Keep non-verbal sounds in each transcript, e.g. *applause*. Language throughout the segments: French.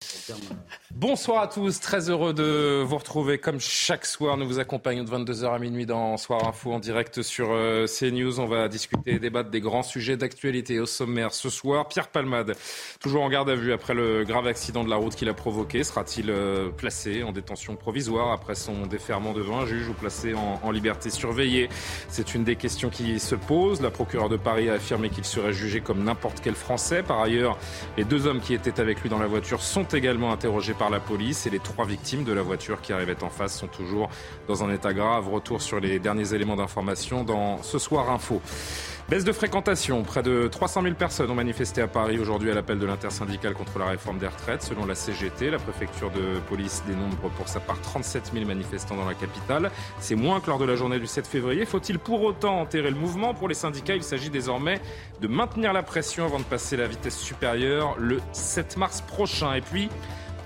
这么多 Bonsoir à tous, très heureux de vous retrouver comme chaque soir. Nous vous accompagnons de 22h à minuit dans Soir Info en direct sur euh, CNews. On va discuter et débattre des grands sujets d'actualité au sommaire ce soir. Pierre Palmade, toujours en garde à vue après le grave accident de la route qu'il a provoqué. Sera-t-il euh, placé en détention provisoire après son déferment devant un juge ou placé en, liberté surveillée? C'est une des questions qui se posent. La procureure de Paris a affirmé qu'il serait jugé comme n'importe quel Français. Par ailleurs, les deux hommes qui étaient avec lui dans la voiture sont également interrogés par la police et les trois victimes de la voiture qui arrivaient en face sont toujours dans un état grave. Retour sur les derniers éléments d'information dans Ce Soir Info. Baisse de fréquentation. Près de 300 000 personnes ont manifesté à Paris aujourd'hui à l'appel de l'intersyndicale contre la réforme des retraites. Selon la CGT, la préfecture de police dénombre pour sa part 37 000 manifestants dans la capitale. C'est moins que lors de la journée du 7 février. Faut-il pour autant enterrer le mouvement? Pour les syndicats, il s'agit désormais de maintenir la pression avant de passer la vitesse supérieure le 7 mars prochain. Et puis,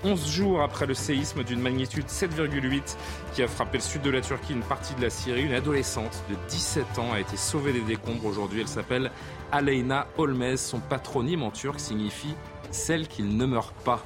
11 jours après le séisme d'une magnitude 7,8 qui a frappé le sud de la Turquie, une partie de la Syrie, une adolescente de 17 ans a été sauvée des décombres aujourd'hui. Elle s'appelle Aleyna Olmez. Son patronyme en turc signifie celle qui ne meurt pas.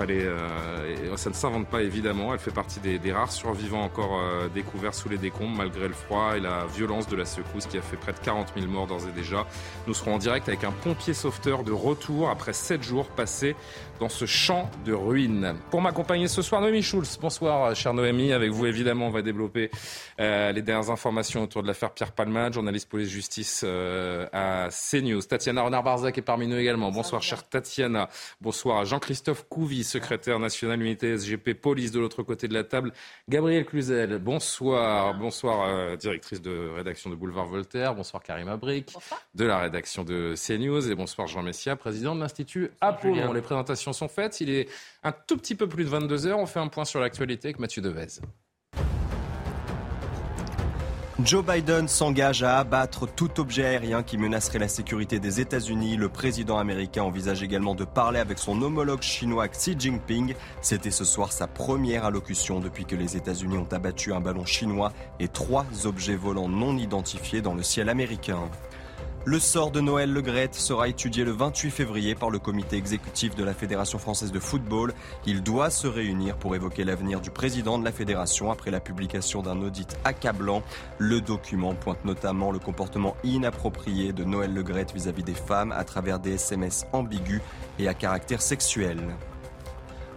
Euh, ça ne s'invente pas évidemment. Elle fait partie des, des rares survivants encore euh, découverts sous les décombres malgré le froid et la violence de la secousse qui a fait près de 40 000 morts d'ores et déjà. Nous serons en direct avec un pompier sauveteur de retour après 7 jours passés dans ce champ de ruines. Pour m'accompagner ce soir, Noémie Schulz. Bonsoir, chère Noémie. Avec vous, évidemment, on va développer euh, les dernières informations autour de l'affaire Pierre Palmade, journaliste police-justice euh, à CNews. Tatiana Renard-Barzac est parmi nous également. Bonsoir, chère Tatiana. Bonsoir à Jean-Christophe Couvi, secrétaire national unité SGP Police de l'autre côté de la table. Gabriel Cluzel, bonsoir. Bonsoir, euh, directrice de rédaction de Boulevard Voltaire. Bonsoir, Karim Abric, de la rédaction de CNews. Et bonsoir, Jean Messia, président de l'Institut Apollon. Les présentations sont faites. Il est un tout petit peu plus de 22 heures. On fait un point sur l'actualité avec Mathieu Devez. Joe Biden s'engage à abattre tout objet aérien qui menacerait la sécurité des États-Unis. Le président américain envisage également de parler avec son homologue chinois Xi Jinping. C'était ce soir sa première allocution depuis que les États-Unis ont abattu un ballon chinois et trois objets volants non identifiés dans le ciel américain. Le sort de Noël Le Legrette sera étudié le 28 février par le comité exécutif de la Fédération française de football. Il doit se réunir pour évoquer l'avenir du président de la fédération après la publication d'un audit accablant. Le document pointe notamment le comportement inapproprié de Noël Le Legrette vis-à-vis des femmes à travers des SMS ambigus et à caractère sexuel.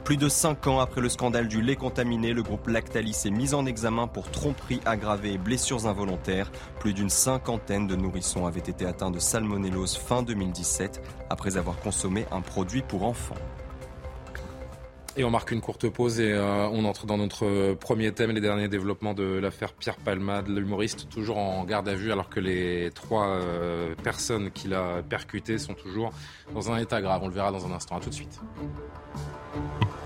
Plus de cinq ans après le scandale du lait contaminé, le groupe Lactalis est mis en examen pour tromperie aggravée et blessures involontaires. Plus d'une cinquantaine de nourrissons avaient été atteints de salmonellose fin 2017 après avoir consommé un produit pour enfants. Et on marque une courte pause et euh, on entre dans notre premier thème, les derniers développements de l'affaire Pierre Palmade, l'humoriste toujours en garde à vue alors que les trois euh, personnes qu'il a percutées sont toujours dans un état grave. On le verra dans un instant. À tout de suite. えっ?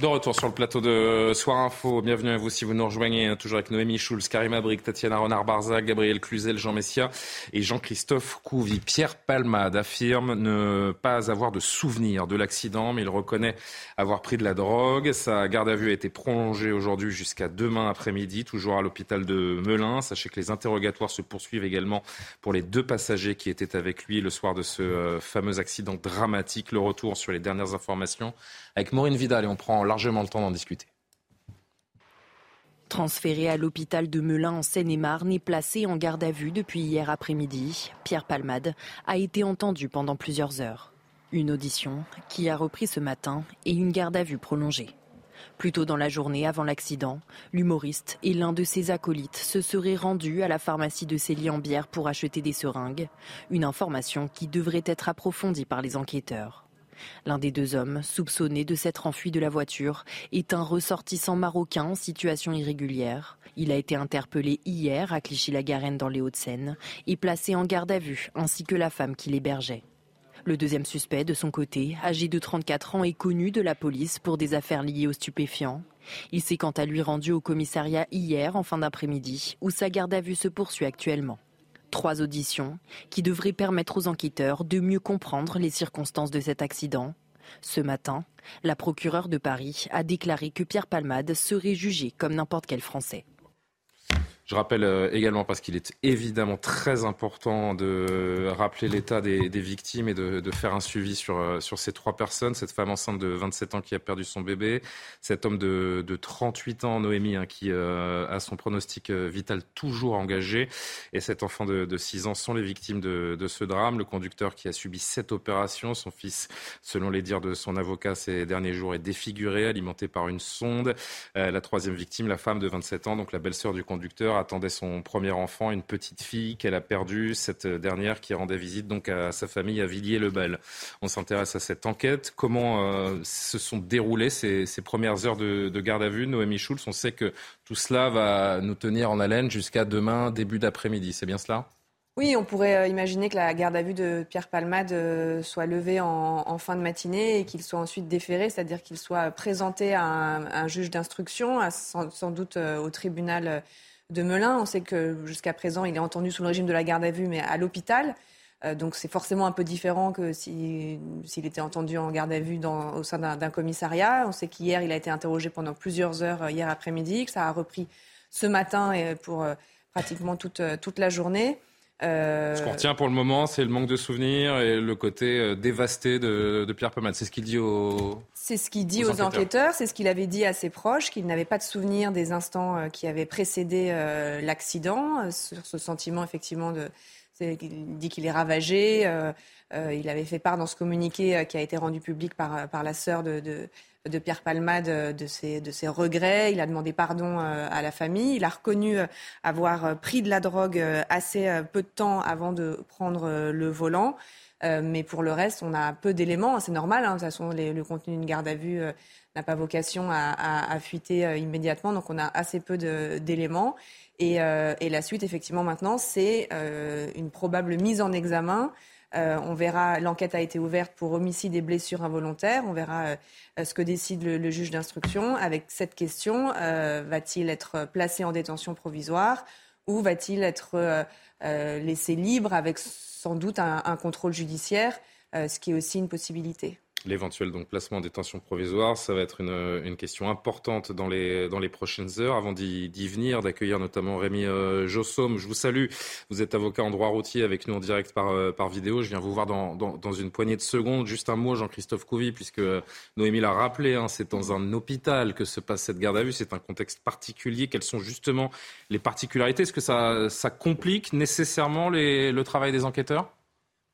De retour sur le plateau de Soir Info. Bienvenue à vous si vous nous rejoignez. Toujours avec Noémie Schulz, Karim Abric, Tatiana Renard-Barzac, Gabriel Cluzel, Jean Messia et Jean-Christophe Couvi. Pierre Palmade affirme ne pas avoir de souvenir de l'accident, mais il reconnaît avoir pris de la drogue. Sa garde à vue a été prolongée aujourd'hui jusqu'à demain après-midi, toujours à l'hôpital de Melun. Sachez que les interrogatoires se poursuivent également pour les deux passagers qui étaient avec lui le soir de ce euh, fameux accident dramatique. Le retour sur les dernières informations avec Maureen Vidal et on prend largement le temps d'en discuter. Transféré à l'hôpital de Melun en Seine-et-Marne et placé en garde à vue depuis hier après-midi, Pierre Palmade a été entendu pendant plusieurs heures. Une audition qui a repris ce matin et une garde à vue prolongée. Plus tôt dans la journée avant l'accident, l'humoriste et l'un de ses acolytes se seraient rendus à la pharmacie de Célie-en-Bière pour acheter des seringues, une information qui devrait être approfondie par les enquêteurs. L'un des deux hommes, soupçonné de s'être enfui de la voiture, est un ressortissant marocain en situation irrégulière. Il a été interpellé hier à Clichy-la-Garenne dans les Hauts-de-Seine et placé en garde à vue, ainsi que la femme qui l'hébergeait. Le deuxième suspect, de son côté, âgé de 34 ans, est connu de la police pour des affaires liées aux stupéfiants. Il s'est quant à lui rendu au commissariat hier en fin d'après-midi, où sa garde à vue se poursuit actuellement. Trois auditions qui devraient permettre aux enquêteurs de mieux comprendre les circonstances de cet accident. Ce matin, la procureure de Paris a déclaré que Pierre Palmade serait jugé comme n'importe quel Français. Je rappelle euh, également, parce qu'il est évidemment très important de rappeler l'état des, victimes et de, faire un suivi sur, euh, sur ces trois personnes. Cette femme enceinte de 27 ans qui a perdu son bébé, cet homme de, de 38 ans, Noémie, hein, qui euh, a son pronostic vital toujours engagé, et cet enfant de, de 6 ans sont les victimes de, de, ce drame. Le conducteur qui a subi cette opération, son fils, selon les dires de son avocat ces derniers jours, est défiguré, alimenté par une sonde. la troisième victime, la femme de 27 ans, donc la belle-sœur du conducteur, attendait son premier enfant, une petite fille qu'elle a perdue, cette dernière qui rendait visite donc à sa famille à Villiers-le-Bel. On s'intéresse à cette enquête. Comment euh, se sont déroulées ces, premières heures de, garde à vue Noémie Schulz, on sait que tout cela va nous tenir en haleine jusqu'à demain, début d'après-midi. C'est bien cela? Oui, on pourrait euh, imaginer que la garde à vue de Pierre Palmade euh, soit levée en, fin de matinée et qu'il soit ensuite déféré, c'est-à-dire qu'il soit présenté à un, juge d'instruction, sans, sans, doute au tribunal de Melun. On sait que jusqu'à présent, il est entendu sous le régime de la garde à vue, mais à l'hôpital. Euh, donc c'est forcément un peu différent que s'il était entendu en garde à vue au sein d'un commissariat. On sait qu'hier, il a été interrogé pendant plusieurs heures, euh, hier après-midi, que ça a repris ce matin et pour euh, pratiquement toute, toute la journée. Euh... Ce qu'on retient pour le moment, c'est le manque de souvenirs et le côté euh, dévasté de, Pierre Palmade. C'est ce qu'il dit aux. C'est ce qu'il dit aux, enquêteurs. C'est ce qu'il avait dit à ses proches, qu'il n'avait pas de souvenir des instants euh, qui avaient précédé l'accident. Sur ce sentiment, effectivement, de. Il dit qu'il est ravagé. il avait fait part dans ce communiqué qui a été rendu public par, par la sœur de, de Pierre Palmade euh, de ses, de ses regrets. Il a demandé pardon euh, à la famille. Il a reconnu euh, avoir pris de la drogue assez peu de temps avant de prendre le volant. mais pour le reste, on a peu d'éléments. C'est normal. Hein. De toute façon, le contenu d'une garde à vue n'a pas vocation à, fuiter immédiatement. Donc, on a assez peu d'éléments. Et, et, la suite, effectivement, maintenant, c'est une probable mise en examen euh, on verra, l'enquête a été ouverte pour homicide et blessures involontaires. On verra euh, ce que décide le, juge d'instruction avec cette question. Euh, va-t-il être placé en détention provisoire ou va-t-il être laissé libre avec sans doute un contrôle judiciaire, ce qui est aussi une possibilité l'éventuel donc placement en détention provisoire. Ça va être une, une question importante dans les, dans les prochaines heures. Avant d'y venir, d'accueillir notamment Rémi euh, Jossaume, je vous salue. Vous êtes avocat en droit routier avec nous en direct par, euh, par vidéo. Je viens vous voir dans, dans, dans une poignée de secondes. Juste un mot, Jean-Christophe Couvi, puisque Noémie l'a rappelé, hein, c'est dans un hôpital que se passe cette garde à vue. C'est un contexte particulier. Quelles sont justement les particularités? Est-ce que ça, ça complique nécessairement les, le travail des enquêteurs?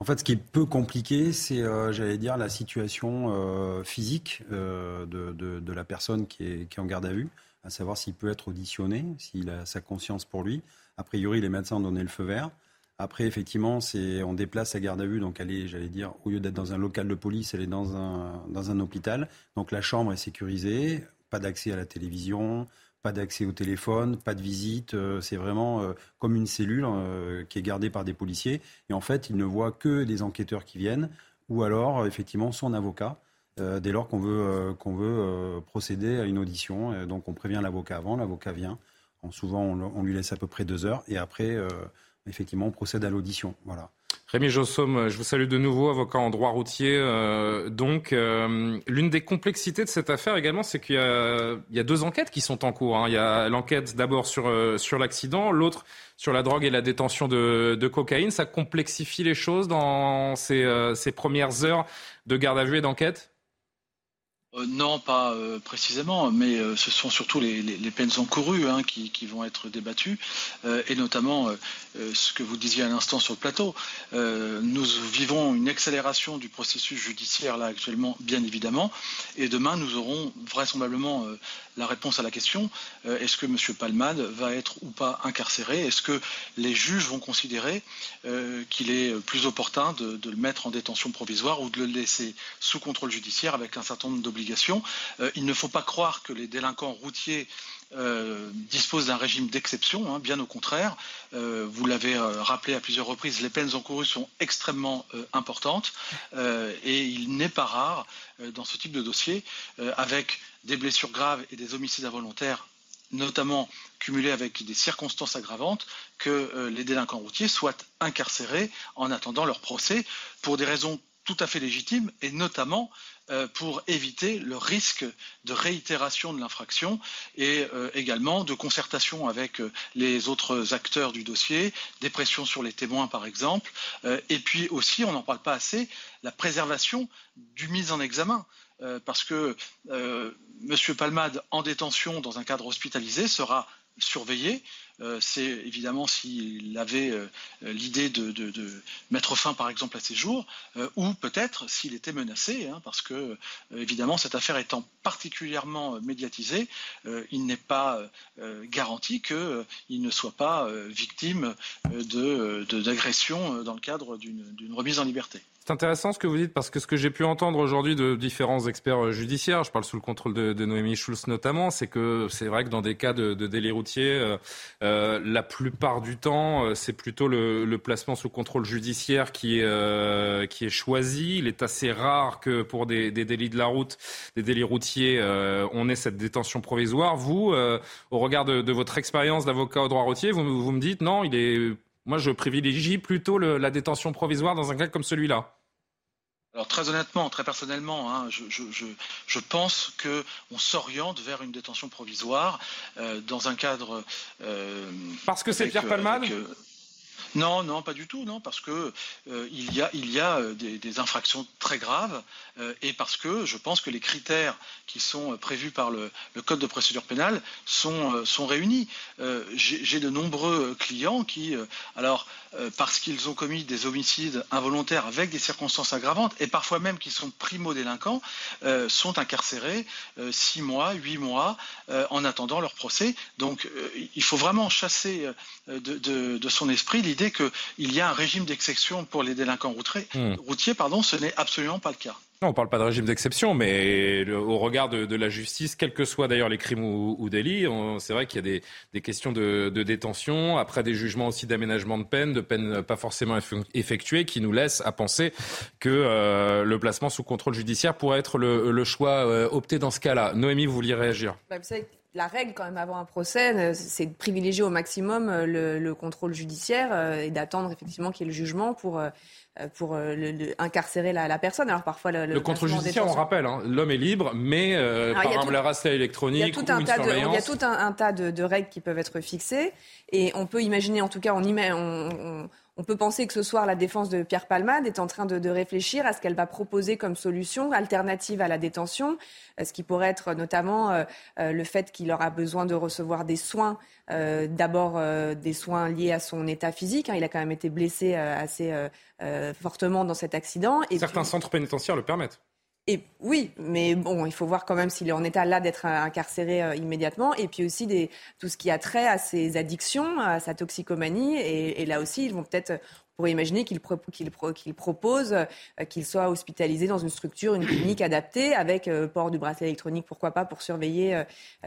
En fait, ce qui est peu compliqué, c'est, euh, j'allais dire, la situation euh, physique euh, de, la personne qui est, en garde à vue, à savoir s'il peut être auditionné, s'il a sa conscience pour lui. A priori, les médecins ont donné le feu vert. Après, effectivement, c'est, on déplace sa garde à vue, donc elle est, j'allais dire, au lieu d'être dans un local de police, elle est dans un, dans un hôpital. Donc la chambre est sécurisée, pas d'accès à la télévision, pas d'accès au téléphone, pas de visite. Euh, c'est vraiment euh, comme une cellule euh, qui est gardée par des policiers. Et en fait, il ne voit que des enquêteurs qui viennent, ou alors effectivement son avocat. dès lors qu'on veut, qu'on veut procéder à une audition, donc on prévient l'avocat avant, l'avocat vient. souvent, on, lui laisse à peu près deux heures, et après, effectivement, on procède à l'audition. Voilà. Rémi Jossom, je vous salue de nouveau, avocat en droit routier. Euh, donc, euh, l'une des complexités de cette affaire également, c'est qu'il y, a deux enquêtes qui sont en cours. Hein. Il y a l'enquête d'abord sur, euh, sur l'accident, l'autre sur la drogue et la détention de, de, cocaïne. Ça complexifie les choses dans ces, ces premières heures de garde à vue et d'enquête? Euh, non, pas euh, précisément, mais euh, ce sont surtout les, peines encourues hein, qui, vont être débattues, et notamment ce que vous disiez à l'instant sur le plateau. nous vivons une accélération du processus judiciaire là actuellement, bien évidemment, et demain nous aurons vraisemblablement la réponse à la question est-ce que M. Palmade va être ou pas incarcéré? Est-ce que les juges vont considérer qu'il est plus opportun de, de, le mettre en détention provisoire ou de le laisser sous contrôle judiciaire avec un certain nombre d'obligations euh, il ne faut pas croire que les délinquants routiers euh, disposent d'un régime d'exception, hein, bien au contraire. Euh, vous l'avez rappelé à plusieurs reprises, les peines encourues sont extrêmement importantes et il n'est pas rare dans ce type de dossier, avec des blessures graves et des homicides involontaires notamment cumulés avec des circonstances aggravantes, que les délinquants routiers soient incarcérés en attendant leur procès pour des raisons tout à fait légitimes et notamment euh, pour éviter le risque de réitération de l'infraction et euh, également de concertation avec euh, les autres acteurs du dossier, des pressions sur les témoins par exemple, et puis aussi, on n'en parle pas assez, la préservation du mise en examen. parce que M. Palmade, en détention dans un cadre hospitalisé, sera surveillé, euh, c'est évidemment s'il avait euh, l'idée de, mettre fin, par exemple, à ses jours, euh, ou peut-être s'il était menacé, hein, parce que, évidemment, cette affaire étant particulièrement médiatisée, il n'est pas garanti qu'il ne soit pas victime d'agression dans le cadre d'une remise en liberté. C'est intéressant ce que vous dites parce que ce que j'ai pu entendre aujourd'hui de différents experts euh, judiciaires, je parle sous le contrôle de, Noémie Schulz notamment, c'est que c'est vrai que dans des cas de, de délit routier, euh, euh la plupart du temps, euh, c'est plutôt le, le, placement sous contrôle judiciaire qui est, qui est choisi. Il est assez rare que pour des, des délits de la route, des délits routiers, on ait cette détention provisoire. Vous, au regard de, de votre expérience d'avocat au droit routier, vous, vous me dites non, il est moi, je privilégie plutôt le, la détention provisoire dans un cas comme celui-là. Alors très honnêtement, très personnellement, hein, je, pense qu'on s'oriente vers une détention provisoire euh, dans un cadre. Euh, Parce que c'est Pierre euh, Palmade non, non, pas du tout, non, parce que a, il y a des, infractions très graves et parce que je pense que les critères qui sont prévus par le, code de procédure pénale sont, réunis. J'ai de nombreux clients qui, alors euh, parce qu'ils ont commis des homicides involontaires avec des circonstances aggravantes et parfois même qu'ils sont primo-délinquants, euh, sont incarcérés euh, six mois, huit mois en attendant leur procès. Donc il faut vraiment chasser de, son esprit l'idée qu'il y a un régime d'exception pour les délinquants hmm. routiers. Pardon, ce n'est absolument pas le cas. Non, on ne parle pas de régime d'exception, mais au regard de, la justice, quels que soient d'ailleurs les crimes ou, délits, c'est vrai qu'il y a des, questions de, détention, après des jugements aussi d'aménagement de peine, de peine pas forcément effectuées, qui nous laissent à penser que euh, le placement sous contrôle judiciaire pourrait être le, choix euh, opté dans ce cas-là. Noémie, vous vouliez réagir? Bah, la règle quand même avant un procès, euh, c'est de privilégier au maximum le, contrôle judiciaire et d'attendre effectivement qu'il y ait le jugement pour euh, pour euh, le, incarcérer la, personne. Alors parfois le, le contrôle judiciaire, on rappelle, hein, l'homme est libre, mais euh, par exemple la rasterie électronique, il y a tout un tas de, il y a tout un, tas de, règles qui peuvent être fixées, et on peut imaginer, en tout cas, on, on, on peut penser que ce soir, la défense de Pierre Palmade est en train de, réfléchir à ce qu'elle va proposer comme solution alternative à la détention, euh, ce qui pourrait être notamment euh, euh, le fait qu'il aura besoin de recevoir des soins, d'abord des soins liés à son état physique. Hein. il a quand même été blessé assez fortement dans cet accident. Et Certains centres pénitentiaires le permettent. Et oui, mais bon, il faut voir quand même s'il est en état là d'être incarcéré euh, immédiatement. Et puis aussi des, tout ce qui a trait à ses addictions, à sa toxicomanie. Et là aussi, ils vont peut-être pourrait imaginer qu'il propose euh, qu'il soit hospitalisé dans une structure, une clinique adaptée, avec euh, port du bracelet électronique, pourquoi pas, pour surveiller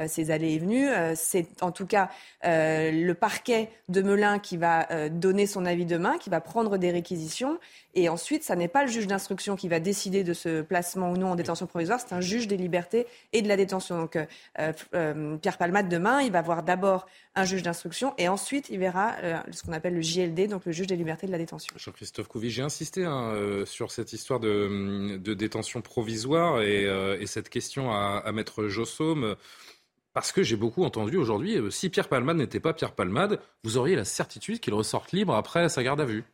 ses allées et venues. C'est en tout cas le parquet de Melun qui va donner son avis demain, qui va prendre des réquisitions. Et ensuite, ça n'est pas le juge d'instruction qui va décider de ce placement ou non en détention provisoire, c'est un juge des libertés et de la détention. Donc, euh, euh, Pierre Palmade, demain, il va voir d'abord un juge d'instruction et ensuite, il verra euh, ce qu'on appelle le JLD, donc le juge des libertés de la détention. Jean-Christophe Couvi, j'ai insisté hein, sur cette histoire de, détention provisoire et, cette question à, à Maître Jossaume. Parce que j'ai beaucoup entendu aujourd'hui, si Pierre Palmade n'était pas Pierre Palmade, vous auriez la certitude qu'il ressorte libre après sa garde à vue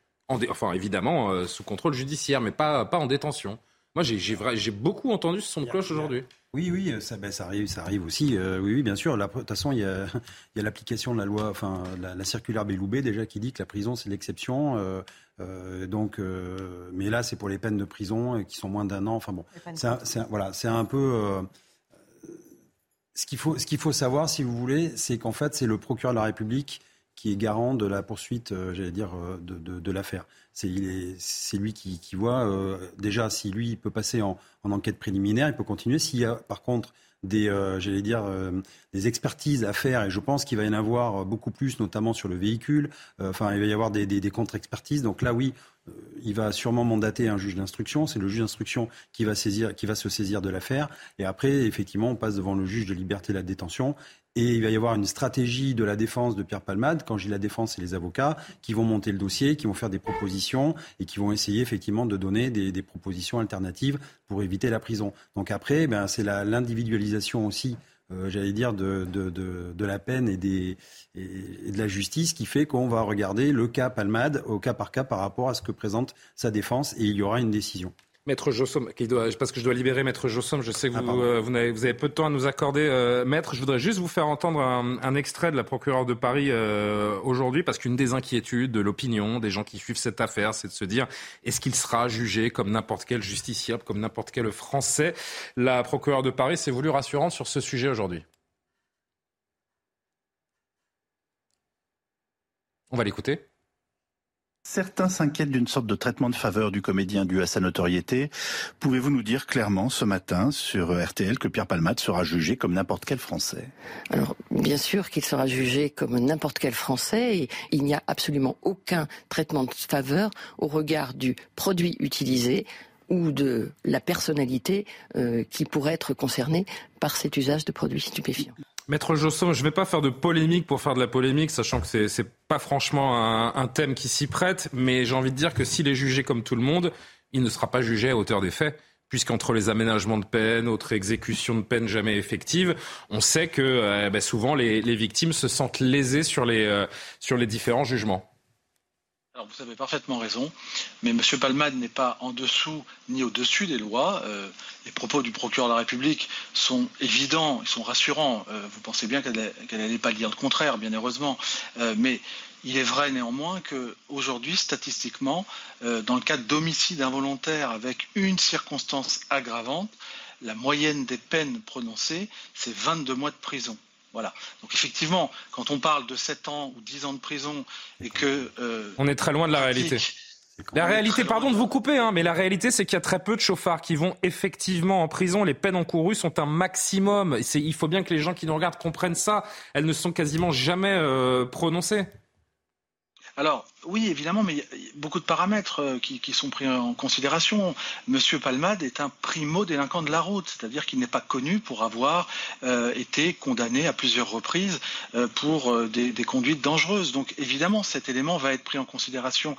enfin évidemment euh, sous contrôle judiciaire, mais pas, pas en détention. Moi, j'ai beaucoup entendu ce son de cloche aujourd'hui. Oui, oui, ça, ben, ça, arrive, ça arrive aussi. Euh, oui, oui, bien sûr. De toute façon, *laughs* il y a, l'application de la loi, enfin, la, circulaire Belloubet déjà qui dit que la prison c'est l'exception. Euh, euh, donc, mais là, c'est pour les peines de prison qui sont moins d'un an. Enfin bon, c'est voilà, c'est un peu. ce qu'il faut, ce qu'il faut savoir, si vous voulez, c'est qu'en fait, c'est le procureur de la République qui est garant de la poursuite, j'allais dire, de, de l'affaire. C'est lui qui, voit euh, déjà si lui peut passer en, enquête préliminaire, il peut continuer. S'il y a par contre des, euh, dire, euh, des expertises à faire, et je pense qu'il va y en avoir beaucoup plus, notamment sur le véhicule. enfin, il va y avoir des, des contre-expertises. Donc là, oui, il va sûrement mandater un juge d'instruction. C'est le juge d'instruction qui va qui va se saisir de l'affaire. Et après, effectivement, on passe devant le juge de liberté de la détention. Et il va y avoir une stratégie de la défense de Pierre Palmade. Quand dis la défense, c'est les avocats qui vont monter le dossier, qui vont faire des propositions et qui vont essayer effectivement de donner des, propositions alternatives pour éviter la prison. Donc après, ben, c'est l'individualisation aussi euh, j'allais dire, de, de, de, la peine et, des, et, de la justice qui fait qu'on va regarder le cas Palmade au cas par cas par rapport à ce que présente sa défense et il y aura une décision. Maître Jossom, parce que je dois libérer Maître Jossom, je sais que ah, vous, euh, vous, avez, vous, avez, peu de temps à nous accorder, euh, Maître. Je voudrais juste vous faire entendre un, un extrait de la procureure de Paris euh, aujourd'hui, parce qu'une des inquiétudes de l'opinion, des gens qui suivent cette affaire, c'est de se dire est-ce qu'il sera jugé comme n'importe quel justiciable, comme n'importe quel Français? La procureure de Paris s'est voulu rassurante sur ce sujet aujourd'hui. On va l'écouter. Certains s'inquiètent d'une sorte de traitement de faveur du comédien dû à sa notoriété. Pouvez-vous nous dire clairement ce matin sur RTL que Pierre Palmade sera jugé comme n'importe quel Français? Alors, bien sûr qu'il sera jugé comme n'importe quel Français et il n'y a absolument aucun traitement de faveur au regard du produit utilisé ou de la personnalité euh, qui pourrait être concernée par cet usage de produits stupéfiants. Maître Josson, je ne vais pas faire de polémique pour faire de la polémique, sachant que c'est n'est pas franchement un, un thème qui s'y prête, mais j'ai envie de dire que s'il est jugé comme tout le monde, il ne sera pas jugé à hauteur des faits puisqu'entre les aménagements de peine, autres exécutions de peine jamais effectives, on sait que euh, ben souvent les, les, victimes se sentent lésées sur les, euh, sur les différents jugements. Alors vous avez parfaitement raison, mais M. Palmade n'est pas en dessous ni au-dessus des lois. Euh, les propos du procureur de la République sont évidents, ils sont rassurants. Euh, vous pensez bien qu'elle n'allait pas dire le contraire, bien heureusement. Euh, mais il est vrai néanmoins qu'aujourd'hui, statistiquement, dans le cas d'homicide involontaire avec une circonstance aggravante, la moyenne des peines prononcées, c'est 22 mois de prison. Voilà. Donc effectivement, quand on parle de 7 ans ou 10 ans de prison et que... Euh, on est très loin de la réalité. La réalité, pardon de vous couper, hein, mais la réalité, c'est qu'il y a très peu de chauffards qui vont effectivement en prison. Les peines encourues sont un maximum. Il faut bien que les gens qui nous regardent comprennent ça. Elles ne sont quasiment jamais euh, prononcées. Alors, oui, évidemment, mais il y a beaucoup de paramètres euh, qui, sont pris en considération. Monsieur Palmade est un primo-délinquant de la route, c'est-à-dire qu'il n'est pas connu pour avoir euh, été condamné à plusieurs reprises euh, pour des, conduites dangereuses. Donc, évidemment, cet élément va être pris en considération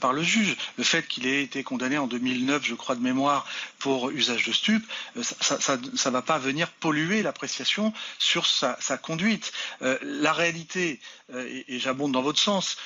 par le juge. Le fait qu'il ait été condamné en 2009, je crois de mémoire, pour usage de stupes, ça ne va pas venir polluer l'appréciation sur sa, conduite. la réalité, et j'abonde dans votre sens,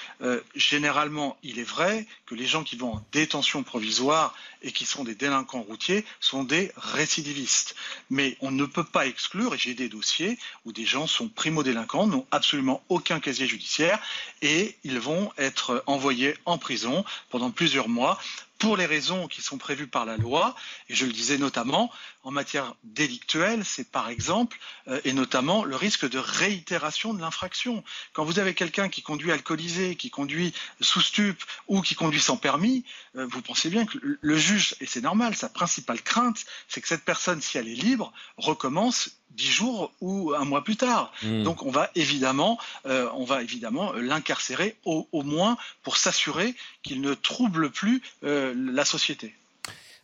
généralement, il est vrai que les gens qui vont en détention provisoire et qui sont des délinquants routiers sont des récidivistes. Mais on ne peut pas exclure, et j'ai des dossiers où des gens sont primo-délinquants, n'ont absolument aucun casier judiciaire et ils vont être envoyés en prison pendant plusieurs mois pour les raisons qui sont prévues par la loi, et je le disais notamment en matière délictuelle, c'est par exemple, euh, et notamment le risque de réitération de l'infraction. Quand vous avez quelqu'un qui conduit alcoolisé, qui conduit sous stupe ou qui conduit sans permis, euh, vous pensez bien que le juge, et c'est normal, sa principale crainte, c'est que cette personne, si elle est libre, recommence dix jours ou un mois plus tard. Hmm. Donc on va évidemment, euh, on va évidemment l'incarcérer au, moins pour s'assurer qu'il ne trouble plus euh, la société.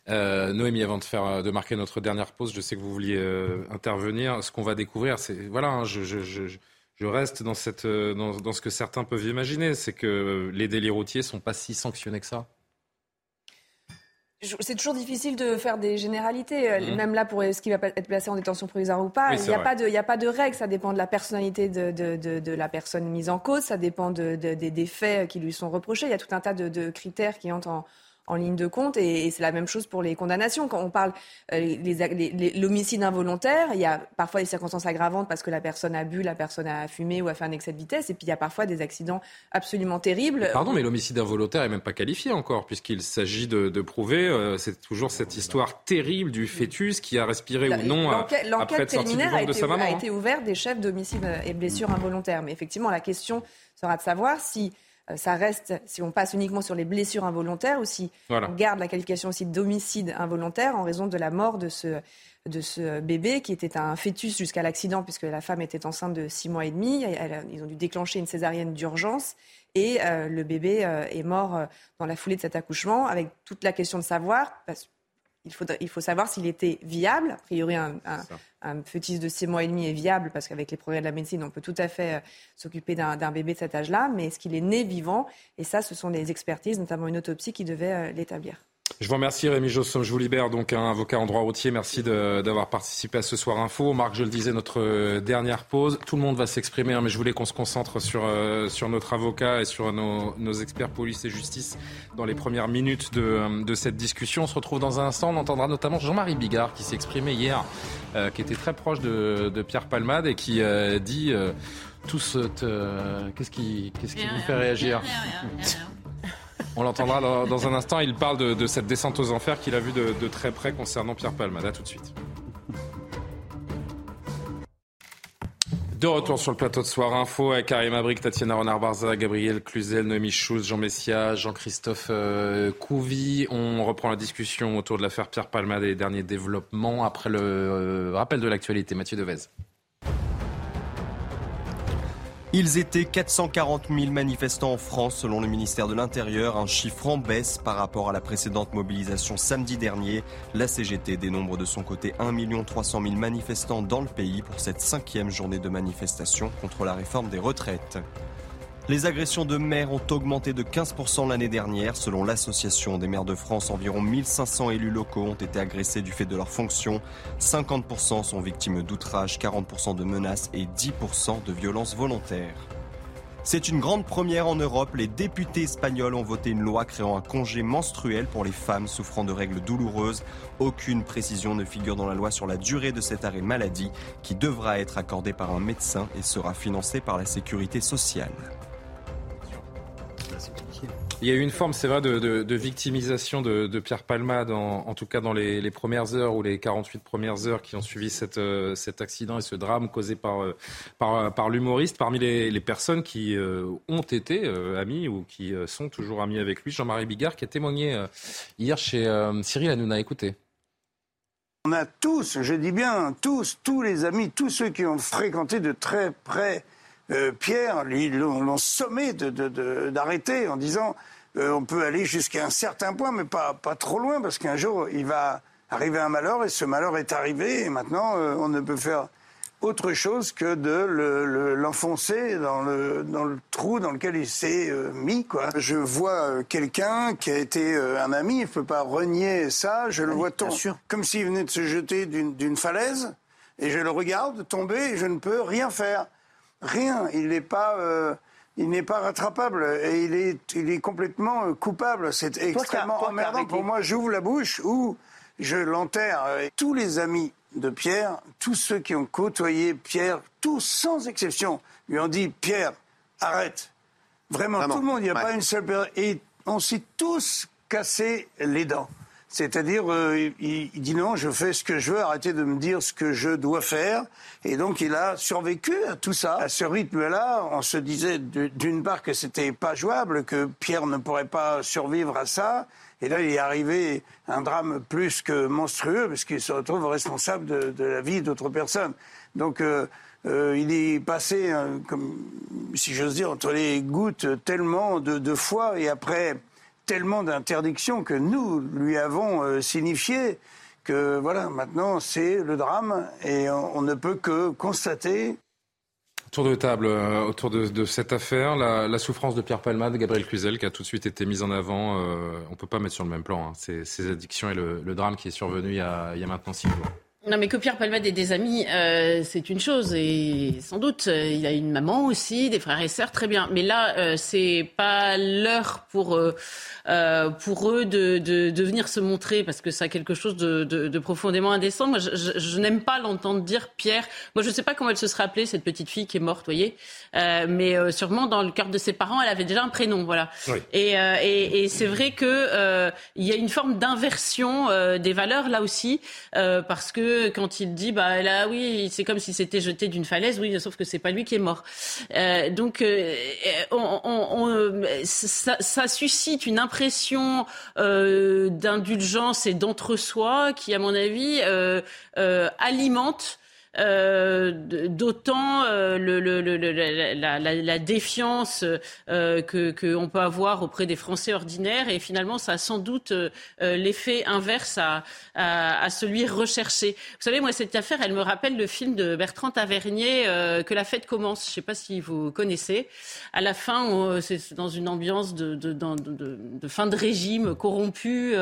Euh, Noémie, avant de faire de marquer notre dernière pause, je sais que vous vouliez intervenir. Ce qu'on va découvrir, c'est voilà, hein, je, je, reste dans cette dans, dans, ce que certains peuvent imaginer, c'est que les délits routiers sont pas si sanctionnés que ça. C'est toujours difficile de faire des généralités, euh, mmh. même là pour ce qui va être placé en détention provisoire ou pas. il n'y a, pas de, a pas de règle, ça dépend de la personnalité de, de, de, la personne mise en cause, ça dépend des faits qui lui sont reprochés. Il y a tout un tas de, critères qui entrent en, en ligne de compte. Et, c'est la même chose pour les condamnations. Quand on parle euh, l'homicide involontaire, il y a parfois des circonstances aggravantes parce que la personne a bu, la personne a fumé ou a fait un excès de vitesse. Et puis il y a parfois des accidents absolument terribles. Pardon, mais l'homicide involontaire est même pas qualifié encore, puisqu'il s'agit de, prouver, euh, c'est toujours cette histoire terrible du fœtus qui a respiré ou non être sorti du ventre de sa maman. a été ouverte des chefs d'homicide et blessures involontaires. Mais effectivement, la question sera de savoir si euh, ça reste, si on passe uniquement sur les blessures involontaires ou si on garde la qualification aussi d'homicide involontaire en raison de la mort de ce, de ce bébé qui était un fœtus jusqu'à l'accident puisque la femme était enceinte de six mois et demi. ils ont dû déclencher une césarienne d'urgence et euh, le bébé euh, est mort dans la foulée de cet accouchement avec toute la question de savoir, parce, il, faut, il faut savoir s'il était viable. A priori, un, un, un, fœtus de 6 mois et demi est viable parce qu'avec les progrès de la médecine, on peut tout à fait euh, s'occuper d'un bébé de cet âge-là. Mais est-ce qu'il est né vivant? Et ça, ce sont des expertises, notamment une autopsie, qui devaient euh, l'établir. Je vous remercie Rémi Jossom, je vous libère donc un avocat en droit routier. Merci d'avoir participé à ce soir info. Marc, je le disais, notre euh, dernière pause. Tout le monde va s'exprimer, hein, mais je voulais qu'on se concentre sur, euh, sur notre avocat et sur nos, nos, experts police et justice dans les premières minutes de, euh, de, cette discussion. On se retrouve dans un instant. On entendra notamment Jean-Marie Bigard qui s'est exprimé hier, qui était très proche de, de, Pierre Palmade et qui dit tout ce... Qu'est-ce qui, qu'est-ce qui vous fait réagir on l'entendra dans, un instant. Il parle de, cette descente aux enfers qu'il a vue de, très près concernant Pierre Palmade. tout de suite. De retour sur le plateau de Soir Info avec Karim Abrik, Tatiana Renard-Barza, Gabriel Cluzel, Noémie Schulz, Jean Messia, Jean-Christophe euh, Couvi. On reprend la discussion autour de l'affaire Pierre Palmade et les derniers développements après le euh, rappel de l'actualité. Mathieu Devez. Ils étaient 440 000 manifestants en France selon le ministère de l'Intérieur, un chiffre en baisse par rapport à la précédente mobilisation samedi dernier. La CGT dénombre de son côté 1 300 000 manifestants dans le pays pour cette cinquième journée de manifestation contre la réforme des retraites. Les agressions de maires ont augmenté de 15% l'année dernière. Selon l'Association des maires de France, environ 1500 élus locaux ont été agressés du fait de leurs fonctions. 50% sont victimes d'outrages, 40% de menaces et 10% de violences volontaires. C'est une grande première en Europe. Les députés espagnols ont voté une loi créant un congé menstruel pour les femmes souffrant de règles douloureuses. Aucune précision ne figure dans la loi sur la durée de cet arrêt maladie qui devra être accordé par un médecin et sera financé par la sécurité sociale. Il y a eu une forme, c'est vrai, de, victimisation de, Pierre Palmade, en, tout cas dans les, premières heures ou les 48 premières heures qui ont suivi euh, cet accident et ce drame causé par, euh, par, l'humoriste. Parmi les, personnes qui euh, ont été amis ou qui sont toujours amis avec lui, Jean-Marie Bigard, qui a témoigné hier chez Cyril Hanouna. Écoutez. On a tous, je dis bien tous, tous les amis, tous ceux qui ont fréquenté de très près euh, Pierre, lui, l'ont sommé d'arrêter en disant euh, on peut aller jusqu'à un certain point, mais pas, pas trop loin, parce qu'un jour, il va arriver un malheur, et ce malheur est arrivé, et maintenant, euh, on ne peut faire autre chose que de l'enfoncer dans, le, dans le trou dans lequel il s'est mis. Quoi. Je vois quelqu'un qui a été un ami, il ne peut pas renier ça, je le vois tomber, comme s'il venait de se jeter d'une falaise, et je le regarde tomber, et je ne peux rien faire rien. Il n'est pas, euh, il n'est pas rattrapable et il est, il est complètement euh, coupable. C'est extrêmement emmerdant pour moi. J'ouvre la bouche ou je l'enterre. tous les amis de Pierre, tous ceux qui ont côtoyé Pierre, tous sans exception, lui ont dit Pierre, arrête. Vraiment, tout le monde. Il n'y a pas une seule personne. Et on s'est tous cassé les dents. C'est-à-dire, euh, il, dit non, je fais ce que je veux, arrêtez de me dire ce que je dois faire. Et donc, il a survécu à tout ça. À ce rythme-là, on se disait d'une part que c'était pas jouable, que Pierre ne pourrait pas survivre à ça. Et là, il est arrivé un drame plus que monstrueux, parce qu'il se retrouve responsable de, la vie d'autres personnes. Donc, euh, euh, il est passé, comme, si j'ose dire, entre les gouttes tellement de, de foi, et après tellement d'interdictions que nous lui avons euh, signifiées que voilà, maintenant c'est le drame et on, ne peut que constater. Tour de table euh, autour de, cette affaire, la, souffrance de Pierre Palmade, Gabriel Cluzel, qui a tout de suite été mise en avant. Euh, on ne peut pas mettre sur le même plan hein. ces, addictions et le, drame qui est survenu il y a, il y a maintenant six jours. Non, mais que Pierre Palmade ait des amis, euh, c'est une chose, et sans doute, euh, il a une maman aussi, des frères et sœurs, très bien. Mais là, euh, c'est pas l'heure pour euh, euh, pour eux de, de, de, venir se montrer, parce que ça a quelque chose de, de profondément indécent. Moi, je, je, je n'aime pas l'entendre dire Pierre. Moi, je ne sais pas comment elle se serait appelée cette petite fille qui est morte, voyez. mais sûrement dans le cœur de ses parents, elle avait déjà un prénom, voilà. Oui. Et, et, et c'est vrai que il y a une forme d'inversion des valeurs là aussi, parce que quand il dit bah là oui c'est comme si c'était jeté d'une falaise oui sauf que c'est pas lui qui est mort. Euh, donc euh, ça, ça, suscite une impression euh, d'indulgence et d'entre-soi qui à mon avis alimente euh, d'autant euh, la, défiance euh, que qu'on peut avoir auprès des Français ordinaires et finalement ça a sans doute euh, l'effet inverse à, à, celui recherché. Vous savez, moi cette affaire, elle me rappelle le film de Bertrand Tavernier que la fête commence. Je ne sais pas si vous connaissez. À la fin, c'est dans une ambiance de, de, de, fin de régime corrompu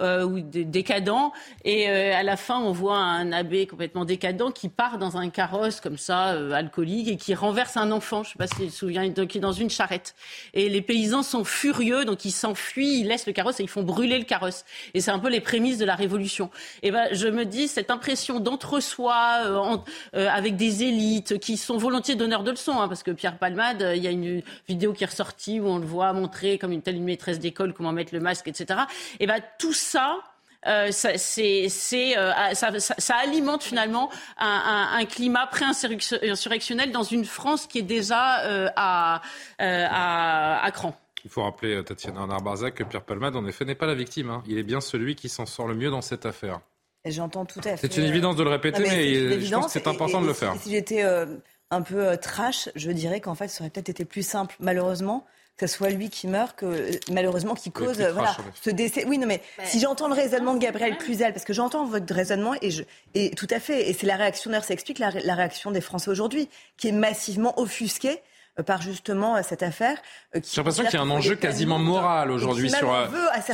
ou décadent et à la fin on voit un abbé complètement décadent qui part dans un carrosse comme ça, euh, alcoolique, et qui renverse un enfant, je ne sais pas si vous souviens, qui est dans une charrette. Et les paysans sont furieux, donc ils s'enfuient, ils laissent le carrosse et ils font brûler le carrosse. Et c'est un peu les prémices de la révolution. Et ben, je me dis, cette impression d'entre-soi, euh, euh, avec des élites qui sont volontiers donneurs de leçons, hein, parce que Pierre Palmade, il y a une vidéo qui est ressortie où on le voit montrer comme une telle une maîtresse d'école comment mettre le masque, etc. Et ben, tout ça, euh, ça, c'est, euh, ça, ça, ça, alimente finalement un, un, un climat pré-insurrectionnel dans une France qui est déjà euh, à, euh, à, à cran. Il faut rappeler, Tatiana Arnard-Barzac, que Pierre Palmade, en effet, n'est pas la victime. Hein. Il est bien celui qui s'en sort le mieux dans cette affaire. J'entends tout à fait. C'est une évidence de le répéter, mais, je pense que c'est important de le faire. Si, si j'étais un peu trash, je dirais qu'en fait, ça aurait peut-être été plus simple, malheureusement, que ce soit lui qui meurt, que malheureusement qui cause voilà, ce décès. Oui, non, mais si j'entends le raisonnement de Gabriel Cluzel, parce que j'entends votre raisonnement et, je, et tout à fait, et c'est la réaction, d'ailleurs, ça explique la, la réaction des Français aujourd'hui, qui est massivement offusquée euh, par justement euh, cette affaire. Euh, J'ai l'impression qu'il y a un enjeu quasiment moral aujourd'hui sur,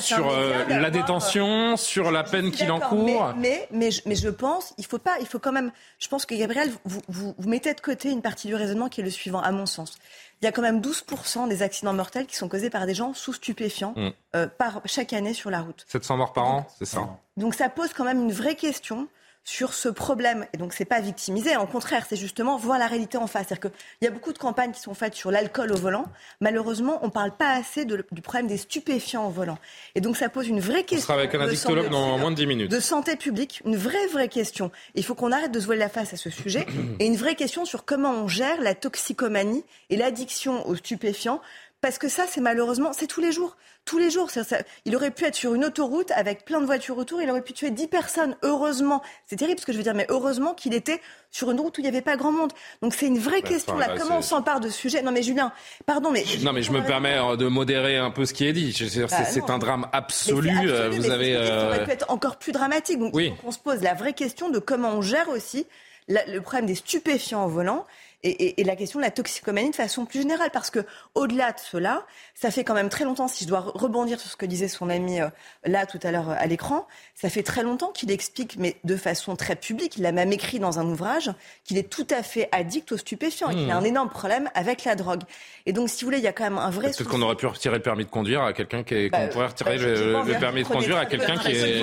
sur la détention, sur la peine qu'il encourt. Mais, mais, mais, je, pense, il faut pas, il faut quand même. Je pense que Gabriel, vous, vous, vous mettez de côté une partie du raisonnement qui est le suivant, à mon sens il y a quand même 12% des accidents mortels qui sont causés par des gens sous stupéfiants mm. euh, par, chaque année sur la route. 700 morts par an, c'est ça? Donc ça pose quand même une vraie question sur ce problème. Et donc, c'est pas victimiser. Au contraire, c'est justement voir la réalité en face. C'est-à-dire qu'il y a beaucoup de campagnes qui sont faites sur l'alcool au volant. Malheureusement, on parle pas assez de, du problème des stupéfiants au volant. Et donc, ça pose une vraie question. On sera avec un addictologue dans moins de 10 minutes. De santé publique, une vraie, vraie question. Il faut qu'on arrête de se voiler la face à ce sujet. et une vraie question sur comment on gère la toxicomanie et l'addiction aux stupéfiants parce que ça, c'est malheureusement, c'est tous les jours. Tous les jours. Ça, il aurait pu être sur une autoroute avec plein de voitures autour. Il aurait pu tuer 10 personnes. Heureusement. C'est terrible ce que je veux dire, mais heureusement qu'il était sur une route où il n'y avait pas grand monde. Donc c'est une vraie question. là, comment on s'empare de ce sujet Non, mais Julien, pardon, mais. Non, mais je me permets euh, de modérer un peu ce qui est dit. Bah, c'est un drame absolu. Euh, vous avez. Ça aurait euh, pu être encore plus dramatique. Donc, oui. on se pose la vraie question de comment on gère aussi le problème des stupéfiants au volant et, et, la question de la toxicomanie de façon plus générale. Parce que au-delà de cela, ça fait quand même très longtemps, si je dois rebondir sur ce que disait son ami euh, là tout à l'heure euh, à l'écran, ça fait très longtemps qu'il explique, mais de façon très publique, il l'a même écrit dans un ouvrage, qu'il est tout à fait addict aux stupéfiants et qu'il a un mmh. énorme problème avec la drogue. Et donc, si vous voulez, il y a quand même un vrai. Peut-être qu'on aurait pu retirer le permis de conduire à quelqu'un qui est. Bah, pourrait retirer bah, le, permis de conduire à quelqu'un qui est.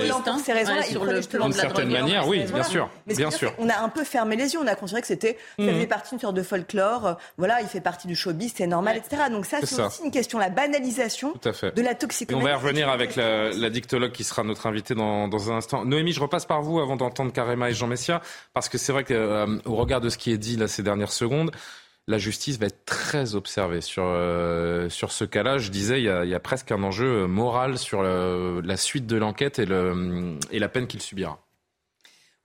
D'une certaine manière, oui, bien sûr. Bien sûr. On a un peu fermé les yeux. On a considéré que c'était. Ça mmh. faisait partie d'une de folklore euh, voilà, il fait partie du showbiz, c'est normal, etc. Donc ça, c'est aussi une question, la banalisation de la toxicomanie. on va y revenir avec la, dictologue qui sera notre invitée dans, un instant. Noémie, je repasse par vous avant d'entendre Karema et Jean Messia, parce que c'est vrai qu'au euh, regard de ce qui est dit là ces dernières secondes, la justice va être très observée sur, euh, sur ce cas-là. Je disais, il y, a, il y, a, presque un enjeu moral sur la suite de l'enquête et, le, et la peine qu'il subira.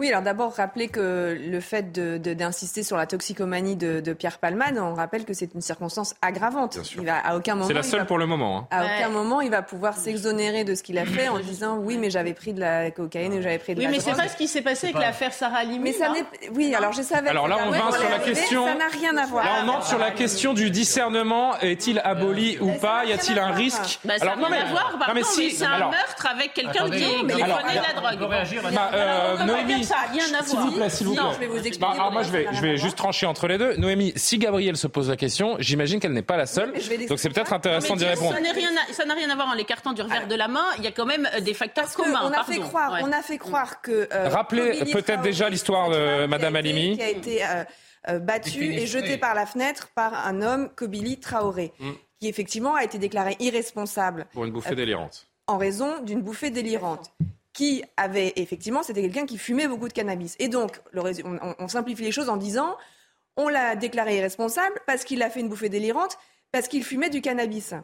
Oui, alors d'abord, rappeler que le fait d'insister de, sur la toxicomanie de, de, Pierre Palman, on rappelle que c'est une circonstance aggravante. Il va, à aucun moment. C'est la seule pour le moment. Hein. À aucun moment, il va pouvoir s'exonérer de ce qu'il a fait en disant oui, mais j'avais pris de la cocaïne ou j'avais pris de oui, la Oui, mais c'est pas ce qui s'est passé avec l'affaire Sarah Limi. Mais ça n'est. Oui, alors je savais. Alors là, on va sur la question. Ça n'a rien à voir. Là, on entre sur la question du discernement. Est-il aboli ou pas? Y a-t-il un risque? Ça n'a rien à voir. mais si. C'est un meurtre avec quelqu'un qui prenait de la drogue. Euh, Noémie. Ça n'a rien à voir. S'il vous plaît, s'il vous plaît. Non, je vais vous expliquer. Bah, alors moi, je vais, je vais juste trancher entre les deux. Noémie, si Gabriel se pose la question, j'imagine qu'elle n'est pas la seule. Donc c'est peut-être intéressant d'y répondre. Ça n'a rien, à voir en l'écartant du revers de la main. Il y a quand même des facteurs communs. On a fait croire, on a fait croire que. Rappelez peut-être déjà l'histoire de Madame Alimi. Qui a été battu et jeté par la fenêtre par un homme, Kobili Traoré, mm. qui effectivement a été déclaré irresponsable. Pour une bouffée délirante. En raison d'une bouffée délirante qui avait effectivement, c'était quelqu'un qui fumait beaucoup de cannabis. Et donc, on, simplifie les choses en disant, on l'a déclaré irresponsable parce qu'il a fait une bouffée délirante, parce qu'il fumait du cannabis.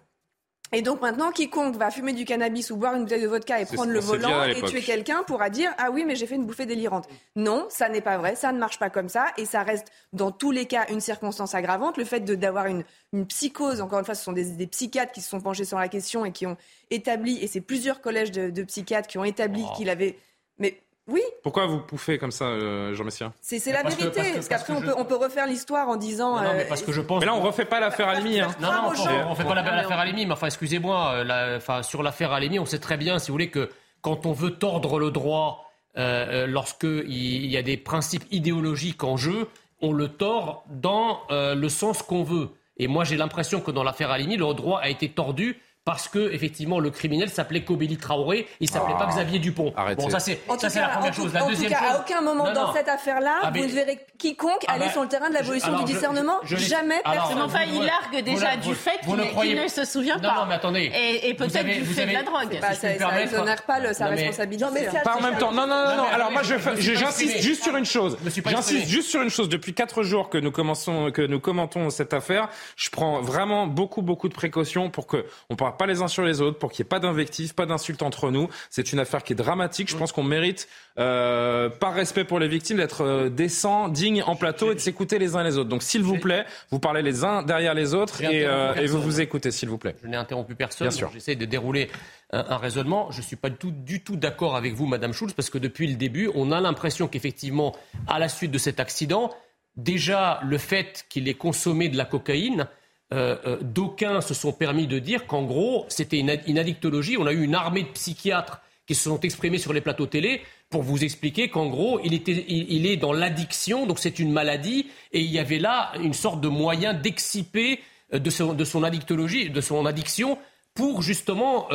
Et donc maintenant, quiconque va fumer du cannabis ou boire une bouteille de vodka et prendre le volant et tuer quelqu'un pourra dire ah oui mais j'ai fait une bouffée délirante. Non, ça n'est pas vrai, ça ne marche pas comme ça et ça reste dans tous les cas une circonstance aggravante. Le fait d'avoir une, une, psychose, encore une fois, ce sont des, psychiatres qui se sont penchés sur la question et qui ont établi et c'est plusieurs collèges de, psychiatres qui ont établi oh. qu'il avait mais oui. Pourquoi vous pouffez comme ça, euh, Jean Messia? C'est la vérité. parce, qu'après, on, peut, on peut refaire l'histoire en disant. Non, mais parce que je pense. Mais là, on refait pas l'affaire Alimi. Hein. Non, non, on, ne fait pas l'affaire Alimi. Mais enfin, excusez-moi, euh, enfin, sur l'affaire Alimi, on sait très bien, si vous voulez, que quand on veut tordre le droit, euh, lorsqu'il y a des principes idéologiques en jeu, on le tord dans le sens qu'on veut. Et moi, j'ai l'impression que dans l'affaire Alimi, le droit a été tordu parce que effectivement le criminel s'appelait Kobeli Traoré, il s'appelait pas ah. Xavier Dupont. Bon, ça c'est ça la première chose. La en deuxième tout cas, chose, à aucun moment dans cette affaire-là, ah, vous ne verrez quiconque ah, aller bah, sur le terrain de l'abolition du discernement. Jamais personne. Enfin, il largue déjà du fait qu'il ne, se souvient pas. Non, mais attendez. Et, peut-être du fait de la drogue. ça n'exonère pas sa responsabilité. Pas en même temps. Non, non, non. Alors moi, j'insiste juste sur une chose. J'insiste juste sur une chose. Depuis quatre jours que nous commençons, que nous commentons cette affaire, je prends vraiment beaucoup, beaucoup de précautions pour que on parle pas les uns sur les autres pour qu'il n'y ait pas d'invectives, pas d'insultes entre nous. C'est une affaire qui est dramatique. Je pense qu'on mérite, euh, par respect pour les victimes, d'être euh, décent, digne en plateau et de s'écouter les uns les autres. Donc, s'il vous plaît, vous parlez les uns derrière les autres et, euh, et, vous vous écoutez, s'il vous plaît. Je n'ai interrompu personne. Bien sûr. J'essaie de dérouler un, raisonnement. Je ne suis pas du tout, du tout d'accord avec vous, Madame Schulz, parce que depuis le début, on a l'impression qu'effectivement, à la suite de cet accident, déjà le fait qu'il ait consommé de la cocaïne euh, euh, d'aucuns se sont permis de dire qu'en gros, c'était une, addictologie. On a eu une armée de psychiatres qui se sont exprimés sur les plateaux télé pour vous expliquer qu'en gros, il, était, il, est dans l'addiction, donc c'est une maladie, et il y avait là une sorte de moyen d'exciper euh, de son, de son addictologie, de son addiction, pour justement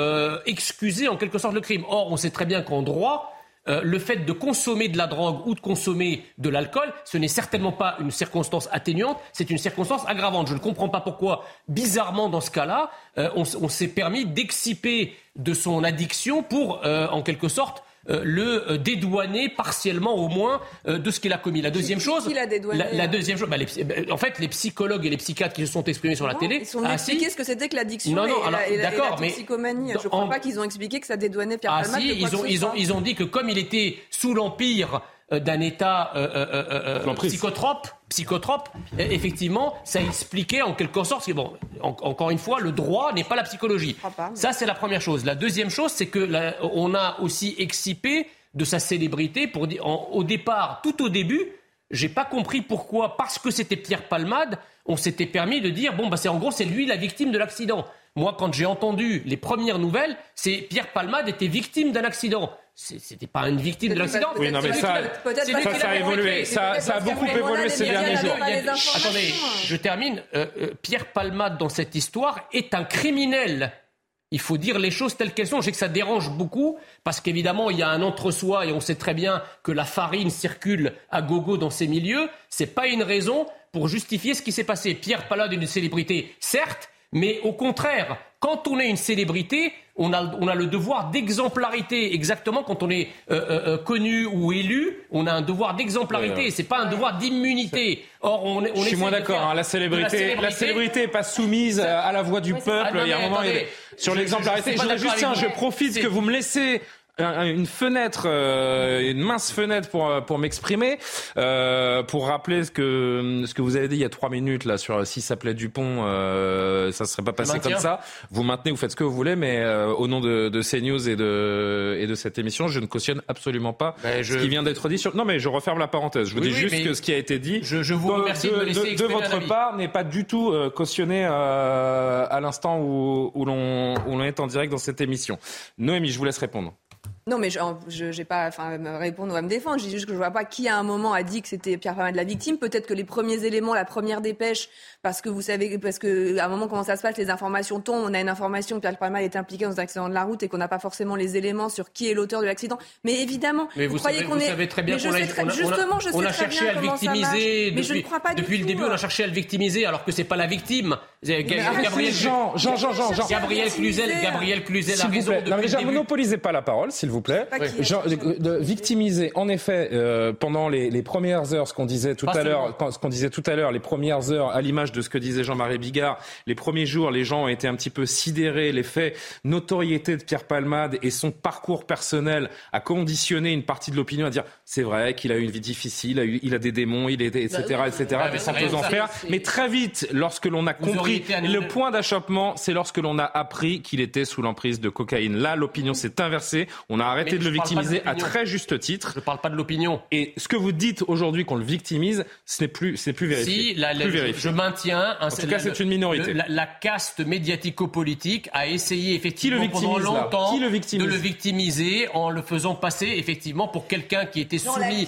excuser en quelque sorte le crime. Or, on sait très bien qu'en droit, euh, le fait de consommer de la drogue ou de consommer de l'alcool, ce n'est certainement pas une circonstance atténuante, c'est une circonstance aggravante. Je ne comprends pas pourquoi, bizarrement dans ce cas-là, euh, on, s'est permis d'exciper de son addiction pour, euh, en quelque sorte, le euh, dédouaner partiellement au moins euh, de ce qu'il a commis. La deuxième chose, la, deuxième chose, bah, en fait, les psychologues et les psychiatres qui se sont exprimés sur la télé, ils ont expliqué ce que c'était que l'addiction et, et, la, toxicomanie. Je ne crois pas qu'ils ont expliqué que ça dédouanait Pierre ah, Si, ils ont, ils ont, ils ont dit que comme il était sous l'empire euh, d'un état euh, euh, psychotrope, psychotrope, effectivement, ça expliquait en quelque sorte, bon, encore une fois, le droit n'est pas la psychologie. Ça, c'est la première chose. La deuxième chose, c'est que on a aussi excipé de sa célébrité pour dire, au départ, tout au début, j'ai pas compris pourquoi, parce que c'était Pierre Palmade, on s'était permis de dire bon bah c'est en gros c'est lui la victime de l'accident. Moi, quand j'ai entendu les premières nouvelles, c'est Pierre Palmade était victime d'un accident c'était pas une victime de l'accident. Oui, non, mais ça, ça, a évolué. Ça, a beaucoup évolué ces derniers jours. Attendez, je termine. Euh, euh, Pierre Palmade, dans cette histoire, est un criminel. Il faut dire les choses telles qu'elles sont. Je sais que ça dérange beaucoup, parce qu'évidemment, il y a un entre-soi, et on sait très bien que la farine circule à gogo dans ces milieux. C'est pas une raison pour justifier ce qui s'est passé. Pierre Palmade est une célébrité, certes, mais au contraire, quand on est une célébrité, on a, le devoir d'exemplarité. Exactement, quand on est euh, euh, euh, connu ou élu, on a un devoir d'exemplarité. Ce C'est pas un devoir d'immunité. Or, on, on Je suis moins d'accord. Hein. la célébrité, la célébrité, n'est pas soumise à la voix du peuple. il y a un moment, sur l'exemplarité. Je profite que vous me laissez une fenêtre, euh, une mince fenêtre pour euh, pour m'exprimer, euh, pour rappeler ce que ce que vous avez dit il y a trois minutes là sur si ça plaît Dupont, euh, ça serait pas passé comme ça. Vous maintenez, vous faites ce que vous voulez, mais au nom de, de CNews et de et de cette émission, je ne cautionne absolument pas ben, ce qui vient d'être dit. Sur... Non, mais je referme la parenthèse. Je vous dis juste que ce qui a été dit, je, je vous remercie de, de, de, votre part, n'est pas du tout cautionné à l'instant où où l'on où l'on est en direct dans cette émission. Noémie, je vous laisse répondre. Non, mais je n'ai pas enfin, me répondre ou à me défendre. Je dis juste que je ne vois pas qui à un moment a dit que c'était Pierre Palmade la victime. Peut-être que les premiers éléments, la première dépêche, parce que vous savez, parce que à un moment comment ça se passe, les informations tombent. On a une information que Pierre Palmade est impliqué dans un accident de la route et qu'on n'a pas forcément les éléments sur qui est l'auteur de l'accident. Mais évidemment, mais vous, croyez qu'on est. Savez très bien qu'on a, justement, je sais on a très cherché bien à le victimiser. Mais je ne crois pas depuis le début, on a cherché à le victimiser alors que c'est pas la victime. Gabriel Jean, Jean, Jean, Jean, Gabriel Cluzel, Gabriel Cluzel a raison. Déjà, monopolisez pas la parole, s'il vous plaît de, victimiser, en effet, euh, pendant les, les, premières heures, ce qu'on disait tout à l'heure, ce qu'on disait tout à l'heure, les premières heures, à l'image de ce que disait Jean-Marie Bigard, les premiers jours, les gens ont été un petit peu sidérés. L'effet notoriété de Pierre Palmade et son parcours personnel a conditionné une partie de l'opinion à dire c'est vrai qu'il a eu une vie difficile, il a, eu, il a des démons, il est, etc., etc., des en faire. Mais très vite, lorsque l'on a compris le point d'achoppement, c'est lorsque l'on a appris qu'il était sous l'emprise de cocaïne. Là, l'opinion s'est inversée. On a arrêté de le victimiser à très juste titre. Je ne parle pas de l'opinion. Et ce que vous dites aujourd'hui qu'on le victimise, ce n'est plus, ce plus vérifié. Si, la, je, maintiens. En tout cas, c'est une minorité. la, caste médiatico-politique a essayé effectivement pendant longtemps le de le victimiser en le faisant passer effectivement pour quelqu'un qui était soumis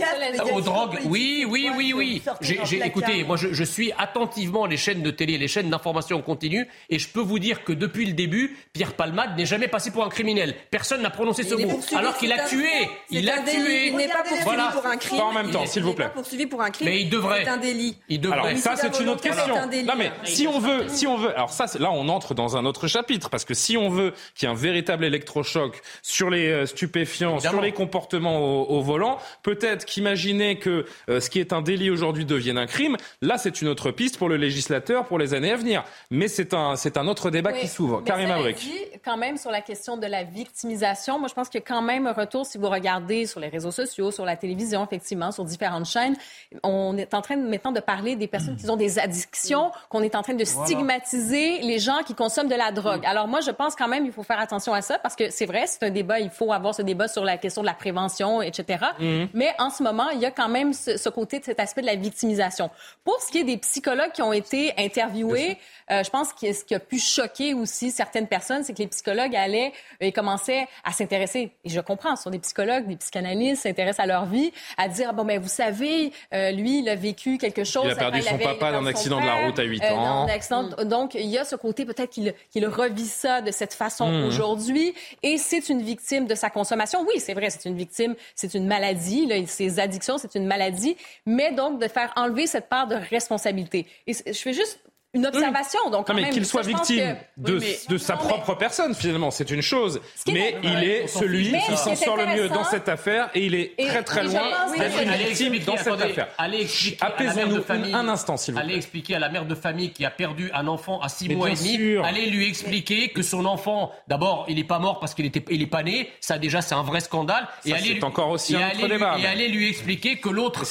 aux drogues. Oui, oui, oui, oui. J'ai, écoutez, moi je, je, suis attentivement les chaînes de télé, les chaînes d'information continue, et je peux vous dire que depuis le début, Pierre Palmade n'est jamais passé pour un criminel. Personne n'a prononcé ce mot, alors qu'il a tué. Il a tué. Il n'est pas poursuivi pour un crime. Pas en même temps, s'il vous plaît. Il n'est pas poursuivi pour un crime. Mais il devrait. C'est un délit. Il devrait. Alors ça, c'est une autre question. Non mais si on veut, si on veut, alors ça, là, on entre dans un autre chapitre parce que si on veut qu'il y ait un véritable électrochoc sur les euh, stupéfiants, sur les comportements au, volant, peut-être qu'imaginer que euh, ce qui est un délit aujourd'hui devienne un crime, là, c'est une autre piste pour le législateur pour les années à venir. Mais c'est un, c'est un autre débat qui s'ouvre. Karim Abrik. Quand même sur la question de la victimisation, moi, je pense qu'il y a quand même un retour si vous regardez sur les réseaux sociaux, sur la télévision, effectivement, sur différentes chaînes. On est en train maintenant de parler des personnes qui ont des addictions, qu'on est en train de stigmatiser les gens qui consomment de la drogue. Alors moi, je pense quand même il faut faire attention à ça parce que c'est vrai, c'est un débat, il faut avoir ce débat sur la question de la prévention, etc. Mm. Mais en ce moment, il y a quand même ce, côté de cet aspect de la victimisation. Pour ce qui est des psychologues qui ont été interviewés, euh, je pense que ce qui a pu choquer aussi certaines personnes, c'est que les psychologues allaient et commençaient à s'intéresser, et je comprends, ce sont des psychologues, des psychanalystes, s'intéressent à leur vie, à dire, bon, mais vous savez, euh, lui, il a vécu quelque chose. Il a perdu son papa dans un accident de la route à 8 euh, ans. Mm. Donc, il y a ce côté, peut-être qu'il qu'il revit ça de cette façon mm. aujourd'hui, et c'est une victime de sa consommation. Oui, c'est vrai, c'est une victime, c'est une maladie, là, ses addictions, c'est une maladie, mais donc de faire enlever cette part de responsabilité. Et je fais juste une observation. Donc, non, mais qu'il soit victime de, de, sa propre personne, finalement, c'est une chose. mais il est celui qui s'en sort le mieux dans cette affaire et il est très très loin d'être une victime dans cette affaire. Allez expliquer Apaisons-nous un instant, s'il vous plaît. Allez expliquer à la mère de famille qui a perdu un enfant à 6 mois et demi. Allez lui expliquer que son enfant, d'abord, il n'est pas mort parce qu'il était, il est pas né. Ça, déjà, c'est un vrai scandale. Et c'est encore aussi un autre débat. Et allez lui expliquer que l'autre,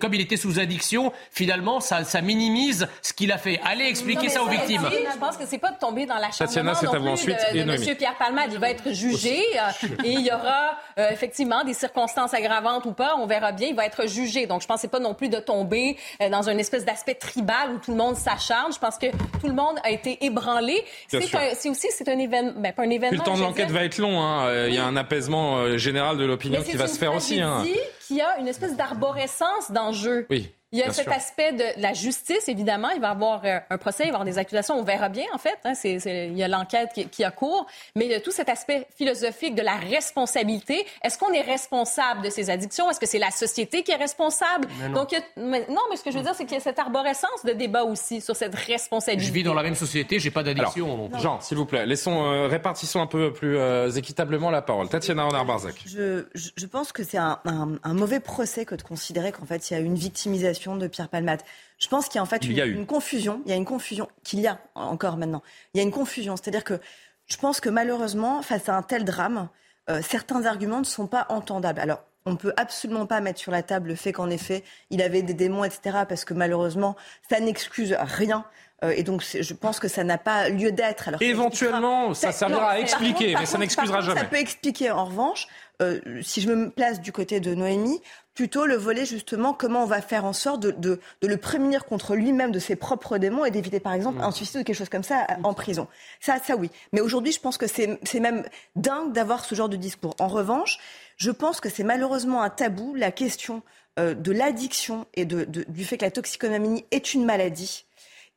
comme il était sous addiction, finalement, ça minimise ce qu'il a fait. Allez expliquer ça aux victimes. je pense que c'est pas de tomber dans la Tatiana, non plus ensuite, de, de M. Pierre Palmade. Il va être jugé euh, et il y aura euh, effectivement des circonstances aggravantes ou pas. On verra bien. Il va être jugé. Donc, je pense que c'est pas non plus de tomber euh, dans une espèce d'aspect tribal où tout le monde s'acharne. Je pense que tout le monde a été ébranlé. C'est aussi c'est un événement, ben, pas un événement. le temps de l'enquête va être long. Hein. Il y a un apaisement général de l'opinion qui va se faire aussi. Hein. Qu'il y a une espèce d'arborescence d'enjeu. Oui. Il y a cet aspect de la justice, évidemment. Il va y avoir euh, un procès, il va y avoir des accusations. On verra bien, en fait. Hein. il y a l'enquête qui, a cours. Mais il y a tout cet aspect philosophique de la responsabilité. Est-ce qu'on est responsable de ces addictions? Est-ce que c'est la société qui est responsable? non. Donc, non, mais ce que je veux dire, c'est qu'il y a cette arborescence de débat aussi sur cette responsabilité. Je vis dans la même société, j'ai pas d'addiction. Jean, s'il vous plaît, laissons, euh, répartissons un peu plus euh, équitablement la parole. Tatiana Renard-Barzac. Je, je, pense que c'est un, un mauvais procès que de considérer qu'en fait, il y a une victimisation de Pierre Palmade. Je pense qu'il y a en fait une, confusion. Il y a une confusion qu'il y a encore maintenant. Il y a une confusion. C'est-à-dire que je pense que malheureusement, face à un tel drame, euh, certains arguments ne sont pas entendables. Alors, on ne peut absolument pas mettre sur la table le fait qu'en effet, il avait des démons, etc., parce que malheureusement, ça n'excuse rien. Euh, et donc, je pense que ça n'a pas lieu d'être. Éventuellement, ça servira à expliquer, mais ça n'excusera jamais. Ça peut expliquer. En revanche, euh, si je me place du côté de Noémie, plutôt le volet justement comment on va faire en sorte de, de, de le prémunir contre lui-même de ses propres démons et d'éviter par exemple un suicide ou quelque chose comme ça en prison. Ça, ça oui. Mais aujourd'hui, je pense que c'est même dingue d'avoir ce genre de discours. En revanche, je pense que c'est malheureusement un tabou la question euh, de l'addiction et de, du fait que la toxicomanie est une maladie.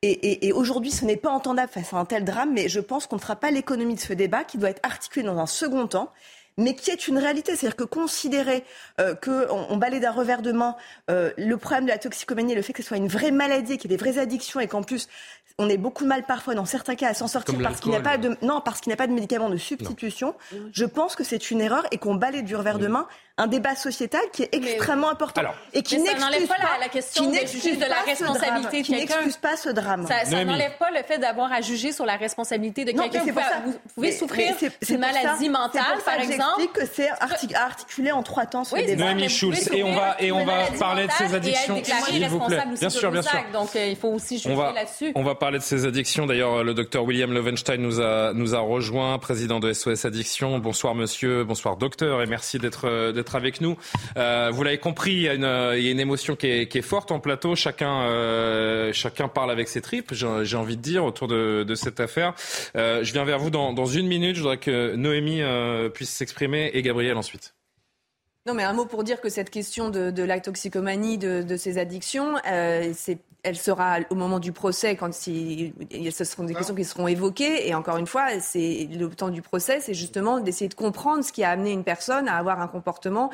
Et, et, et aujourd'hui, ce n'est pas entendable face à un tel drame, mais je pense qu'on ne fera pas l'économie de ce débat qui doit être articulé dans un second temps mais qui est une réalité. C'est-à-dire que considérer euh, qu'on on balaye d'un revers de main euh, le problème de la toxicomanie, le fait que ce soit une vraie maladie, qu'il y ait des vraies addictions et qu'en plus on ait beaucoup de mal parfois, dans certains cas, à s'en sortir parce qu'il n'y a pas de non parce qu'il n'y a pas de médicaments de substitution. Je pense que c'est une erreur et qu'on balaye du revers de main un débat sociétal qui est extrêmement important et qui n'excuse pas, la, question de, de la responsabilité de quelqu'un. Qui n'excuse pas ce drame. Ça, n'enlève pas le fait d'avoir à juger sur la responsabilité de quelqu'un. Vous, vous, pouvez souffrir d'une maladie mentale, par exemple. que c'est articulé en trois temps. Oui, Noémie Schulz. Et on va et on va parler de ces addictions, s'il vous plaît. Bien sûr, bien sûr. Donc euh, il faut aussi juger là-dessus. On va de ces addictions. D'ailleurs, le docteur William Lovenstein nous a nous a rejoint, président de SOS Addiction. Bonsoir, monsieur. Bonsoir, docteur, et merci d'être d'être avec nous. Euh, vous l'avez compris, il y, a une, il y, a une, émotion qui est, qui est, forte en plateau. Chacun, euh, chacun parle avec ses tripes, j'ai envie de dire, autour de, de cette affaire. Euh, je viens vers vous dans, dans, une minute. Je voudrais que Noémie euh, puisse s'exprimer et Gabriel ensuite. Non, mais un mot pour dire que cette question de, de la toxicomanie, de, de ces addictions, euh, c'est elle sera au moment du procès, quand si, ce seront des questions qui seront évoquées. Et encore une fois, c'est le temps du procès, c'est justement d'essayer de comprendre ce qui a amené une personne à avoir un comportement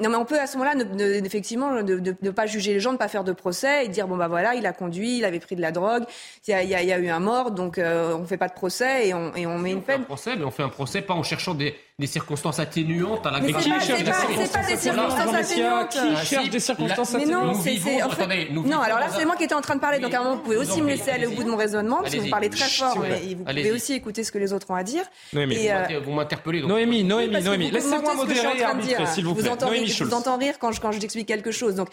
non, mais on peut à ce moment-là, ne, effectivement, ne, pas juger les gens, ne pas faire de procès et dire bon bah voilà, il a conduit, il avait pris de la drogue, il y a, il y a, eu un mort, donc euh, on ne fait pas de procès et on, et on met une peine. On fait un procès, mais on fait un procès pas en cherchant des, des circonstances atténuantes à la mais qui cherche des circonstances des circonstances atténuantes Qui cherche des circonstances atténuantes Mais non, c'est non. Alors là, c'est moi qui étais en train de parler, donc à un moment, vous pouvez aussi me laisser aller au bout de mon raisonnement, parce que vous parlez très fort, mais vous pouvez aussi écouter ce que les autres ont à dire. Vous m'interpellez. Noémie, Noémie, Noémie, laissez-moi modérer, s'il vous plaît. Noémie Schulz quand, quand je t'explique quelque chose. Donc,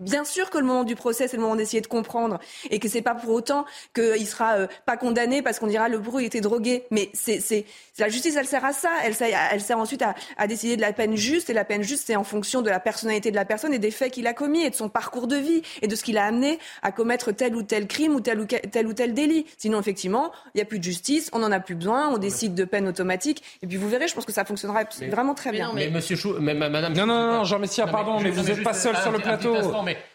bien sûr que le moment du procès, c'est le moment d'essayer de comprendre et que c'est pas pour autant qu'il sera euh, pas condamné parce qu'on dira le bruit était drogué. Mais c'est, c'est, la justice, elle sert à ça. Elle sert, elle sert ensuite à, à décider de la peine juste et la peine juste, c'est en fonction de la personnalité de la personne et des faits qu'il a commis et de son parcours de vie et de ce qu'il a amené à commettre tel ou tel crime ou tel ou tel, ou tel délit. Sinon, effectivement, il n'y a plus de justice, on n'en a plus besoin, on décide de peine automatique et puis vous verrez, je pense que ça fonctionnera vraiment très bien. mais, Monsieur Chou, mais Madame. Non, non, non, Jean Messia, pardon, mais, vous n'êtes pas seul sur le plateau.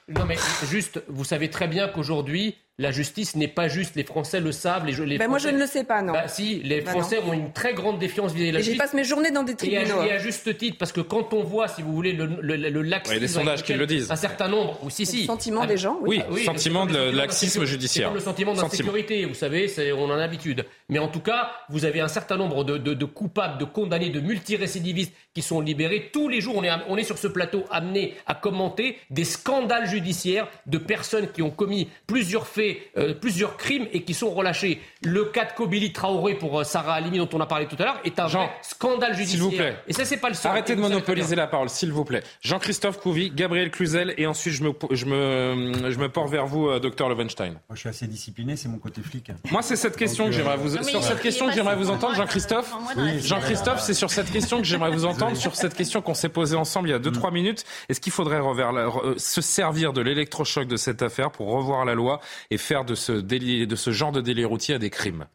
Non, mais juste, vous savez très bien qu'aujourd'hui, la justice n'est pas juste. Les Français le savent. Les, les ben moi, je ne le sais pas, non. Bah, si, les bah, Français ont une très grande défiance vis-à-vis de la justice. Et je passe mes journées dans des tribunaux. Et à, juste titre, parce que quand on voit, si vous voulez, le, le, le laxisme. Il y a des sondages qui le disent. Un certain nombre, ou si, si. Le sentiment des gens, oui. Oui, sentiment de laxisme judiciaire. le sentiment d'insécurité, vous savez, on en a l'habitude. Mais en tout cas, vous avez un certain nombre de, de, de coupables, de condamnés, de multirécidivistes qui sont libérés. Tous les jours, on est, on est sur ce plateau amené à commenter des scandales judiciaires de personnes qui ont commis plusieurs faits, euh, plusieurs crimes et qui sont relâchés. Le cas de Kobili Traoré pour euh, Sarah Halimi, dont on a parlé tout à l'heure, est un Jean, scandale judiciaire. S'il vous plaît. Et ça, c'est pas le seul. Arrêtez de monopoliser la parole, s'il vous plaît. Jean-Christophe Couvi, Gabriel Cluzel, et ensuite je me, je me, je me porte vers vous, euh, docteur Levenstein. Moi, je suis assez discipliné, c'est mon côté flic. Moi, c'est cette question que j'aimerais vous, sur cette question que j'aimerais vous entendre, Jean-Christophe. Jean-Christophe, c'est sur cette question que j'aimerais vous entendre, sur cette question qu'on s'est posée ensemble il y a 2-3 minutes. Est-ce qu'il faudrait se servir de l'électrochoc de cette affaire pour revoir la loi et faire de ce, délit, de ce genre de délit routier à des crimes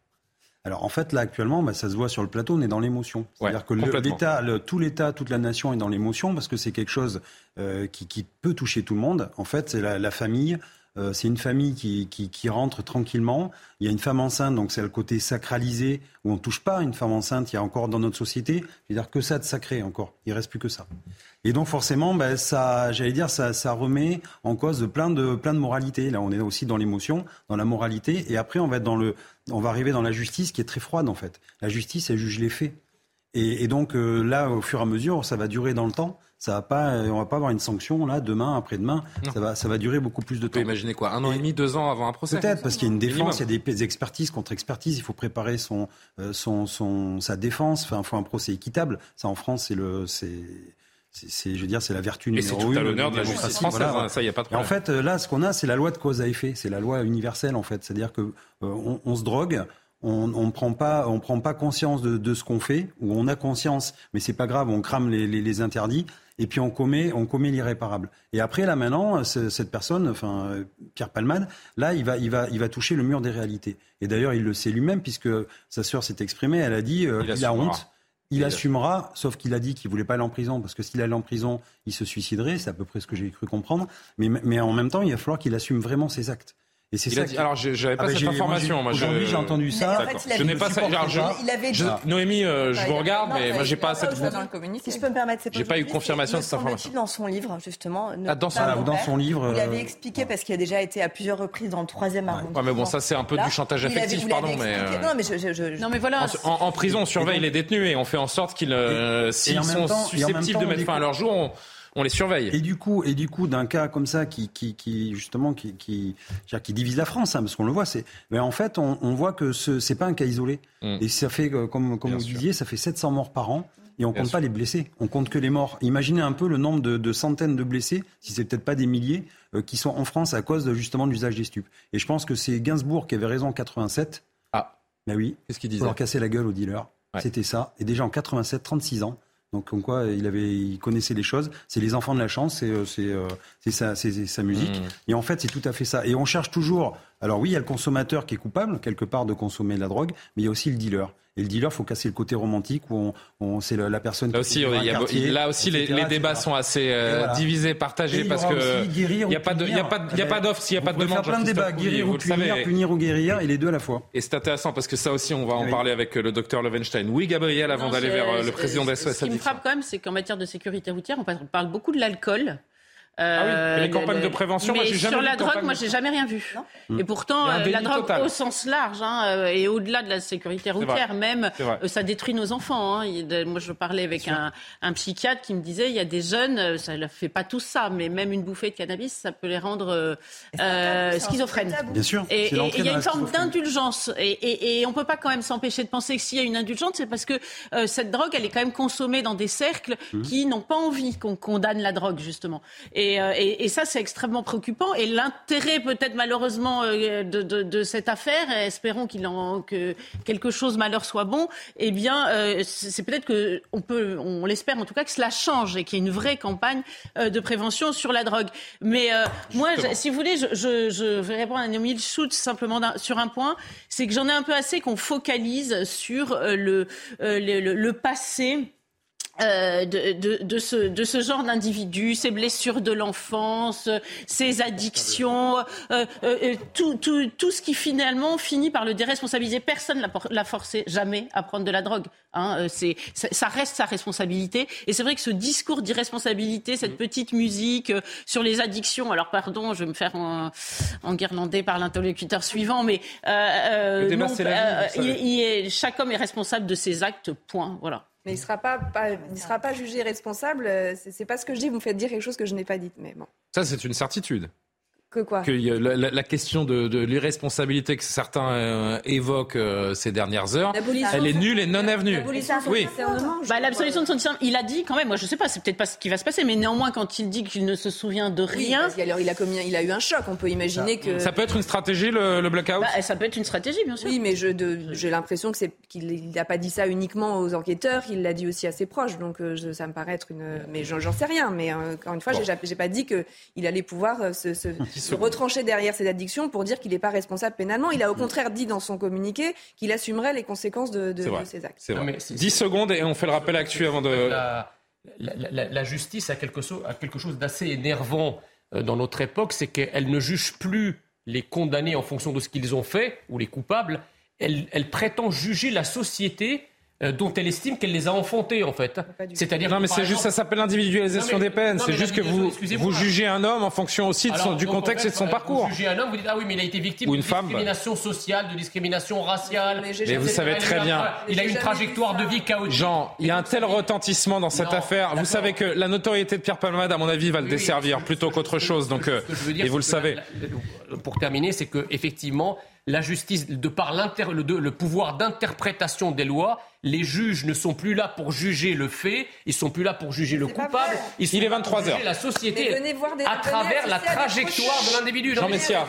alors en fait, là actuellement, bah, ça se voit sur le plateau, on est dans l'émotion. C'est-à-dire que l'État, tout l'État, toute la nation est dans l'émotion parce que c'est quelque chose euh, qui, qui, peut toucher tout le monde. En fait, c'est la, la, famille, euh, c'est une famille qui, qui, qui, rentre tranquillement. Il y a une femme enceinte, donc c'est le côté sacralisé où on touche pas une femme enceinte. Il y a encore dans notre société, c'est-à-dire que ça de sacré encore. Il reste plus que ça. Et donc forcément, ben, ça, j'allais dire, ça, ça remet en cause plein de plein de moralités. Là, on est aussi dans l'émotion, dans la moralité, et après on va être dans le, on va arriver dans la justice qui est très froide en fait. La justice, elle juge les faits. Et, et donc euh, là, au fur et à mesure, ça va durer dans le temps. Ça va pas, on va pas avoir une sanction là demain, après-demain. Ça va, ça va durer beaucoup plus de temps. Imaginez quoi, un an et, demi, deux ans avant un procès. Peut-être parce qu'il y a une défense, il y a des expertises contre expertises. Il faut préparer son, euh, son, son sa défense. Enfin, il faut un procès équitable. Ça en France, c'est le, c'est c'est, je veux dire, c'est la vertu numéro. Et c'est tout à l'honneur de la justice française, hein, ça, il n'y a pas de problème. en fait, là, ce qu'on a, c'est la loi de cause à effet, c'est la loi universelle, en fait. C'est-à-dire que on, se drogue, on ne prend pas, on prend pas conscience de, ce qu'on fait, ou on a conscience, mais c'est pas grave, on crame les, interdits, et puis on commet, on commet l'irréparable. Et après, là maintenant, cette personne, enfin Pierre Palmade, là, il va, il va, il va toucher le mur des réalités. Et d'ailleurs, il le sait lui-même, puisque sa sœur s'est exprimée, elle a dit, euh, il, a honte. Il assumera, sauf qu'il a dit qu'il voulait pas aller en prison, parce que s'il allait en prison, il se suiciderait, c'est à peu près ce que j'ai cru comprendre. Mais, mais en même temps, il va falloir qu'il assume vraiment ses actes. Et c'est ça. Alors, j'avais pas ah, cette information. Moi, Aujourd'hui, j'ai entendu ça. je n'ai pas ça. il avait dit... Noémie, euh, je vous regarde, mais moi, j'ai pas cette. Si je peux me permettre, j'ai pas eu confirmation de cette information. Dans son livre, justement. Ah, dans son livre. Il avait expliqué parce qu'il a déjà été à plusieurs reprises dans le troisième arrondissement. Ouais, mais bon, ça, c'est un peu du chantage affectif, pardon, mais. Euh, non, mais je. Non, mais voilà. En prison, on surveille les détenus et on fait en sorte qu'ils, euh, s'ils sont susceptibles de mettre fin à leur jour, on les surveille. Et du coup, et du coup, d'un cas comme ça qui, qui, qui justement, qui, qui, qui divise la France, hein, parce qu'on le voit, c'est, mais en fait, on, on voit que ce c'est pas un cas isolé. Mm. Et ça fait, euh, comme, comme vous disiez, ça fait 700 morts par an. Et on ne compte pas les blessés, on compte que les morts. Imaginez un peu le nombre de, de centaines de blessés, si c'est peut-être pas des milliers, euh, qui sont en France à cause de, justement de l'usage des stupes. Et je pense que c'est Gainsbourg qui avait raison en 87. Ah. Ben oui. Qu'est-ce qu'il disait Pour leur casser la gueule aux dealers. C'était ça. Et déjà en 87, 36 ans. Donc, comme quoi, il, avait, il connaissait les choses. C'est les enfants de la chance, c'est euh, euh, sa, sa, musique. Mmh. Et en fait, c'est tout à fait ça. Et on cherche toujours. Alors, oui, il y a le consommateur qui est coupable, quelque part, de consommer de la drogue, mais il y a aussi le dealer. Et le dealer, faut casser le côté romantique où on, c'est la personne. Là aussi, il y a, là aussi, les, débats sont assez euh, divisés, partagés parce que il n'y a pas de, il y a pas, il y a pas d'offre s'il n'y a pas de demande. Il y a plein de débats, guérir ou punir, punir ou guérir, et les deux à la fois. Et c'est intéressant parce que ça aussi, on va en parler avec le docteur Levenstein. Oui, Gabriel, avant d'aller vers euh, le président d'SOS. Ce qui me frappe quand même, c'est qu'en matière de sécurité routière, on parle beaucoup de l'alcool. Ah oui, les campagnes de prévention, mais moi, sur la drogue, moi, j'ai jamais rien vu. Et pourtant, euh, la drogue au sens large, hein, euh, et au-delà de la sécurité routière, même, euh, ça détruit nos enfants. Hein. Moi, je parlais avec un, un, psychiatre qui me disait, il y a des jeunes, ça ne fait pas tout ça, mais même une bouffée de cannabis, ça peut les rendre euh, schizophrènes. Bien sûr. Et il y a une forme d'indulgence. Et, et, et, on peut pas quand même s'empêcher de penser que s'il y a une indulgence, c'est parce que cette drogue, elle est quand même consommée dans des cercles mmh. qui n'ont pas envie qu'on condamne la drogue, justement. Euh, et, ça, c'est extrêmement préoccupant. Et l'intérêt, peut-être malheureusement, euh, de, cette affaire, espérons qu'il en, que quelque chose malheur soit bon, eh bien, euh, c'est peut-être que on peut, on l'espère en tout cas, que cela change et qu'il y ait une vraie campagne de prévention sur la drogue. Mais moi, si vous voulez, je, vais répondre à Naomi Schultz simplement sur un point, c'est que j'en ai un peu assez qu'on focalise sur le, le passé euh, de, de, de, ce, de ce genre d'individus, ces blessures de l'enfance, ces addictions, euh, euh, tout, tout, tout ce qui finalement finit par le déresponsabiliser. Personne ne l'a forcé jamais à prendre de la drogue. Hein, c'est, ça, reste sa responsabilité. Et c'est vrai que ce discours d'irresponsabilité, cette petite musique sur les addictions, alors pardon, je vais me faire en, guirlander par l'interlocuteur suivant, mais non, il, chaque homme est responsable de ses actes, point. Voilà. Mais il ne sera, pas, jugé responsable. Euh, c'est pas ce que je dis. Vous me faites dire quelque chose que je n'ai pas dit. Mais bon. Ça, c'est une certitude. Que quoi que la, la, question de, de l'irresponsabilité que certains euh, évoquent euh, ces dernières heures, elle est nulle et non avenue. Oui. Bah, l'absolution de son discernement, il a dit quand même, moi je sais pas, c'est peut-être pas ce qui va se passer, mais néanmoins quand il dit qu'il ne se souvient de rien. Oui, alors il a, commis, il a eu un choc, on peut imaginer que. Ça peut être une stratégie le, le blackout bah, Ça peut être une stratégie, bien sûr. Oui, mais j'ai l'impression que c'est qu'il n'a pas dit ça uniquement aux enquêteurs, il l'a dit aussi à ses proches, donc euh, ça me paraît être une. Mais j'en sais rien, mais encore une fois, j'ai pas dit qu'il allait pouvoir se, se, *laughs* se retrancher derrière ses addictions pour dire qu'il n'est pas responsable pénalement. Il a au contraire dit dans son communiqué qu'il assumerait les conséquences de, ses actes. 10 secondes et on fait le rappel actuel avant de... La, justice a quelque chose, quelque chose d'assez énervant euh, dans notre époque, c'est qu'elle ne juge plus les condamnés en fonction de ce qu'ils ont fait, ou les coupables, elle, elle prétend juger la société euh, dont elle estime qu'elle les a enfantés en fait. C'est-à-dire non mais c'est juste ça s'appelle l'individualisation des peines. C'est juste que vous vous jugez un homme en fonction aussi de son, du contexte et de son parcours. Vous jugez un homme, vous dites ah oui mais il a été victime de discrimination sociale, de discrimination raciale. Mais, vous savez très bien. Il a une trajectoire de vie chaotique. Jean, il y a un tel retentissement dans cette affaire. Vous savez que la notoriété de Pierre Palmade, à mon avis, va le desservir plutôt qu'autre chose. Donc, euh, et vous le savez. Pour terminer, c'est que effectivement la justice, de par le, le pouvoir d'interprétation des lois, les juges ne sont plus là pour juger le fait, ils sont plus là pour juger le coupable, ils sont Il est 23 heures. la société à travers la trajectoire de l'individu. Jean Messia,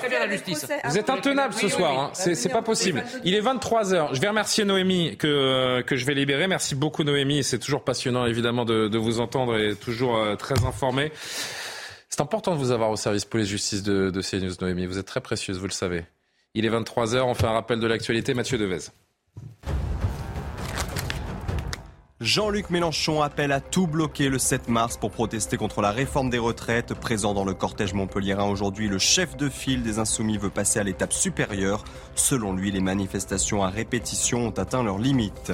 vous êtes intenable ce soir, hein. c'est pas possible. Il est 23 heures. Je vais remercier Noémie que, que je vais libérer. Merci beaucoup Noémie, c'est toujours passionnant évidemment de, de, vous entendre et toujours euh, très informé. C'est important de vous avoir au service police-justice de, de CNews, Noémie. Vous êtes très précieuse, vous le savez. Il est 23h, on fait un rappel de l'actualité. Mathieu Devez. Jean-Luc Mélenchon appelle à tout bloquer le 7 mars pour protester contre la réforme des retraites. Présent dans le cortège montpelliérain aujourd'hui, le chef de file des Insoumis veut passer à l'étape supérieure. Selon lui, les manifestations à répétition ont atteint leurs limites.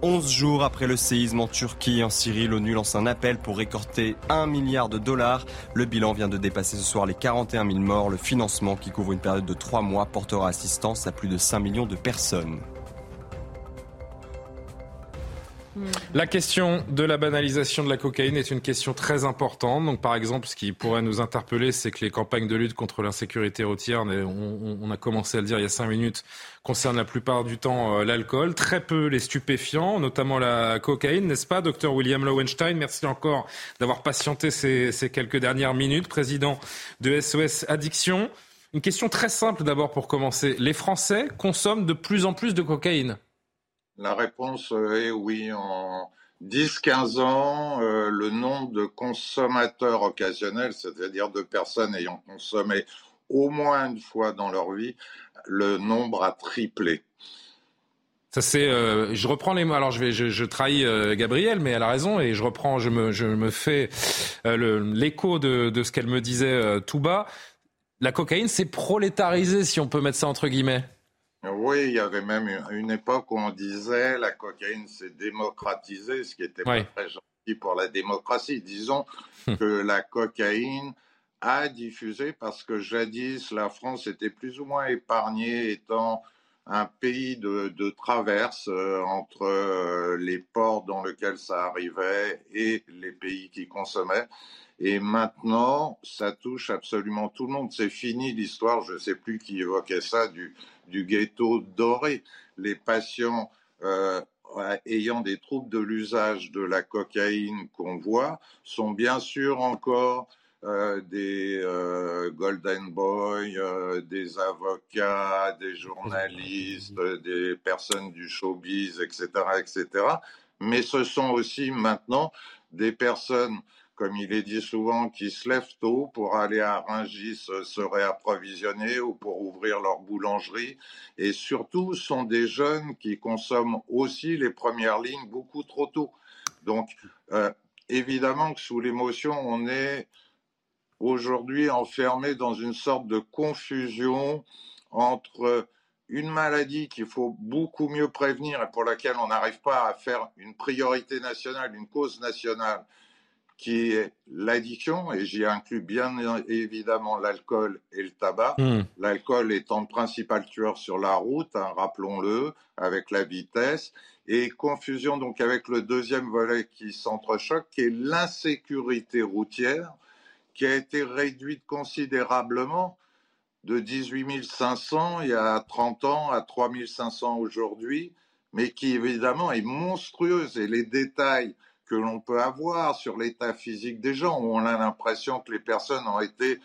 11 jours après le séisme en Turquie et en Syrie, l'ONU lance un appel pour récolter 1 milliard de dollars. Le bilan vient de dépasser ce soir les 41 000 morts. Le financement, qui couvre une période de 3 mois, portera assistance à plus de 5 millions de personnes. La question de la banalisation de la cocaïne est une question très importante. Donc, par exemple, ce qui pourrait nous interpeller, c'est que les campagnes de lutte contre l'insécurité routière, on, a commencé à le dire il y a cinq minutes, concernent la plupart du temps euh, l'alcool, très peu les stupéfiants, notamment la cocaïne, n'est-ce pas, docteur William Lowenstein? Merci encore d'avoir patienté ces quelques dernières minutes, président de SOS Addiction. Une question très simple d'abord pour commencer. Les Français consomment de plus en plus de cocaïne la réponse est oui. En 10-15 ans, euh, le nombre de consommateurs occasionnels, c'est-à-dire de personnes ayant consommé au moins une fois dans leur vie, le nombre a triplé. Ça c'est, euh, je reprends les mots. Alors je vais, je, trahis euh, Gabriel, mais elle a raison et je reprends, je me, je me fais l'écho de, de, ce qu'elle me disait tout bas. La cocaïne, c'est prolétarisé, si on peut mettre ça entre guillemets. Oui, il y avait même une époque où on disait la cocaïne s'est démocratisée, ce qui était pas très gentil pour la démocratie. Disons hum. que la cocaïne a diffusé parce que jadis la France était plus ou moins épargnée étant un pays de, traverse euh, entre euh, les ports dans lesquels ça arrivait et les pays qui consommaient. Et maintenant, ça touche absolument tout le monde. C'est fini l'histoire, je ne sais plus qui évoquait ça, du, du ghetto doré. Les patients euh, ayant des troubles de l'usage de la cocaïne qu'on voit sont bien sûr encore euh, des euh, golden boys, des avocats, des journalistes, des personnes du showbiz, etc., etc. Mais ce sont aussi maintenant des personnes comme il est dit souvent, qui se lèvent tôt pour aller à Rungis se réapprovisionner ou pour ouvrir leur boulangerie. Et surtout, sont des jeunes qui consomment aussi les premières lignes beaucoup trop tôt. Donc, euh, évidemment que sous l'émotion, on est aujourd'hui enfermé dans une sorte de confusion entre une maladie qu'il faut beaucoup mieux prévenir et pour laquelle on n'arrive pas à faire une priorité nationale, une cause nationale, qui est l'addiction, et j'y inclus bien évidemment l'alcool et le tabac. Hmm. L'alcool étant le principal tueur sur la route, hein, rappelons-le, avec la vitesse, et confusion donc avec le deuxième volet qui s'entrechoque, qui est l'insécurité routière, qui a été réduite considérablement de 18 500 il y a 30 ans à 3 500 aujourd'hui, mais qui évidemment est monstrueuse, et les détails que l'on peut avoir sur l'état physique des gens, où on a l'impression que les personnes ont été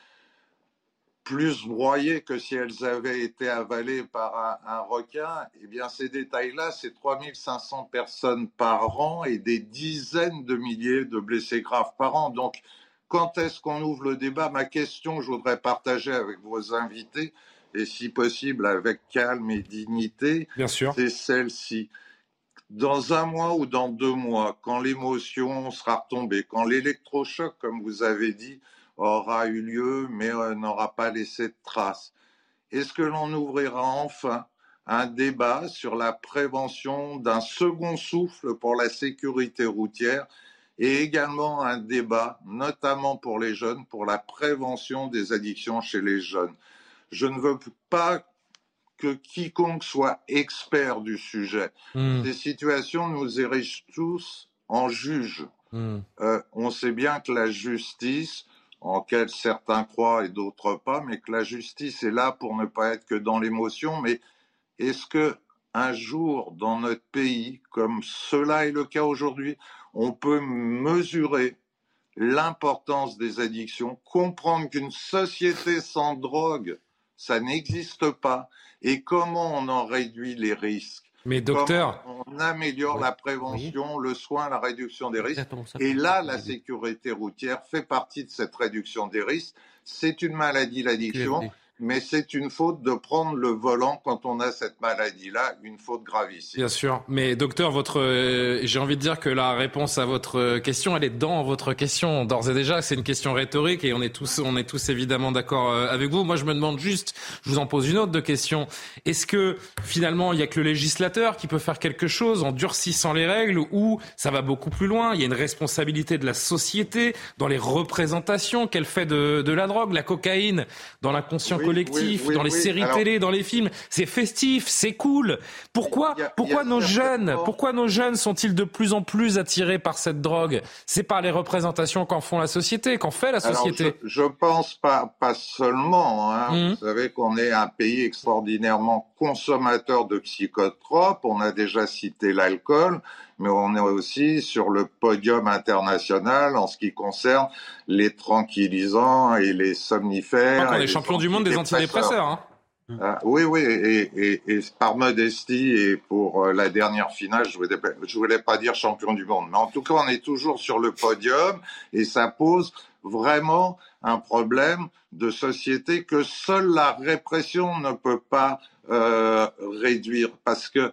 plus broyées que si elles avaient été avalées par un, requin, eh bien ces détails-là, c'est 3500 personnes par an et des dizaines de milliers de blessés graves par an. Donc, quand est-ce qu'on ouvre le débat? Ma question, je voudrais partager avec vos invités, et si possible avec calme et dignité, c'est celle-ci dans un mois ou dans deux mois, quand l'émotion sera retombée, quand l'électrochoc, comme vous avez dit, aura eu lieu, mais euh, n'aura pas laissé de traces, est-ce que l'on ouvrira enfin un débat sur la prévention d'un second souffle pour la sécurité routière et également un débat, notamment pour les jeunes, pour la prévention des addictions chez les jeunes? Je ne veux pas que quiconque soit expert du sujet. Hmm. Ces situations nous érigent tous en juges. Hmm. Euh, on sait bien que la justice, en quel certains croient et d'autres pas, mais que la justice est là pour ne pas être que dans l'émotion. Mais est-ce que un jour dans notre pays, comme cela est le cas aujourd'hui, on peut mesurer l'importance des addictions, comprendre qu'une société sans drogue, ça n'existe pas, et comment on en réduit les risques? Mais docteur, on améliore la prévention, le soin, la réduction des risques? Et là, la sécurité routière fait partie de cette réduction des risques. C'est une maladie, l'addiction mais c'est une faute de prendre le volant quand on a cette maladie-là, une faute gravissime. Bien sûr, mais docteur, votre, euh, j'ai envie de dire que la réponse à votre question, elle est dans votre question d'ores et déjà. C'est une question rhétorique et on est tous, on est tous évidemment d'accord euh, avec vous. Moi, je me demande juste, je vous en pose une autre de question. Est-ce que finalement, il y a que le législateur qui peut faire quelque chose en durcissant les règles ou ça va beaucoup plus loin? Il y a une responsabilité de la société dans les représentations qu'elle fait de, de la drogue, la cocaïne dans l'inconscient collectif, dans les séries télé, dans les films. C'est festif, c'est cool. Pourquoi, pourquoi nos jeunes, pourquoi nos jeunes sont-ils de plus en plus attirés par cette drogue? C'est par les représentations qu'en font la société, qu'en fait la société. je, je, pense pas, pas seulement. Hein. Mmh. Vous savez qu'on est un pays extraordinairement consommateur de psychotropes. On a déjà cité l'alcool mais on est aussi sur le podium international en ce qui concerne les tranquillisants et les somnifères. on est champion du monde des antidépresseurs. Hein. Ah, oui, oui, et, par modestie et pour euh, la dernière finale, je voulais, je voulais pas dire champion du monde, mais en tout cas, on est toujours sur le podium et ça pose vraiment un problème de société que seule la répression ne peut pas euh, réduire, parce que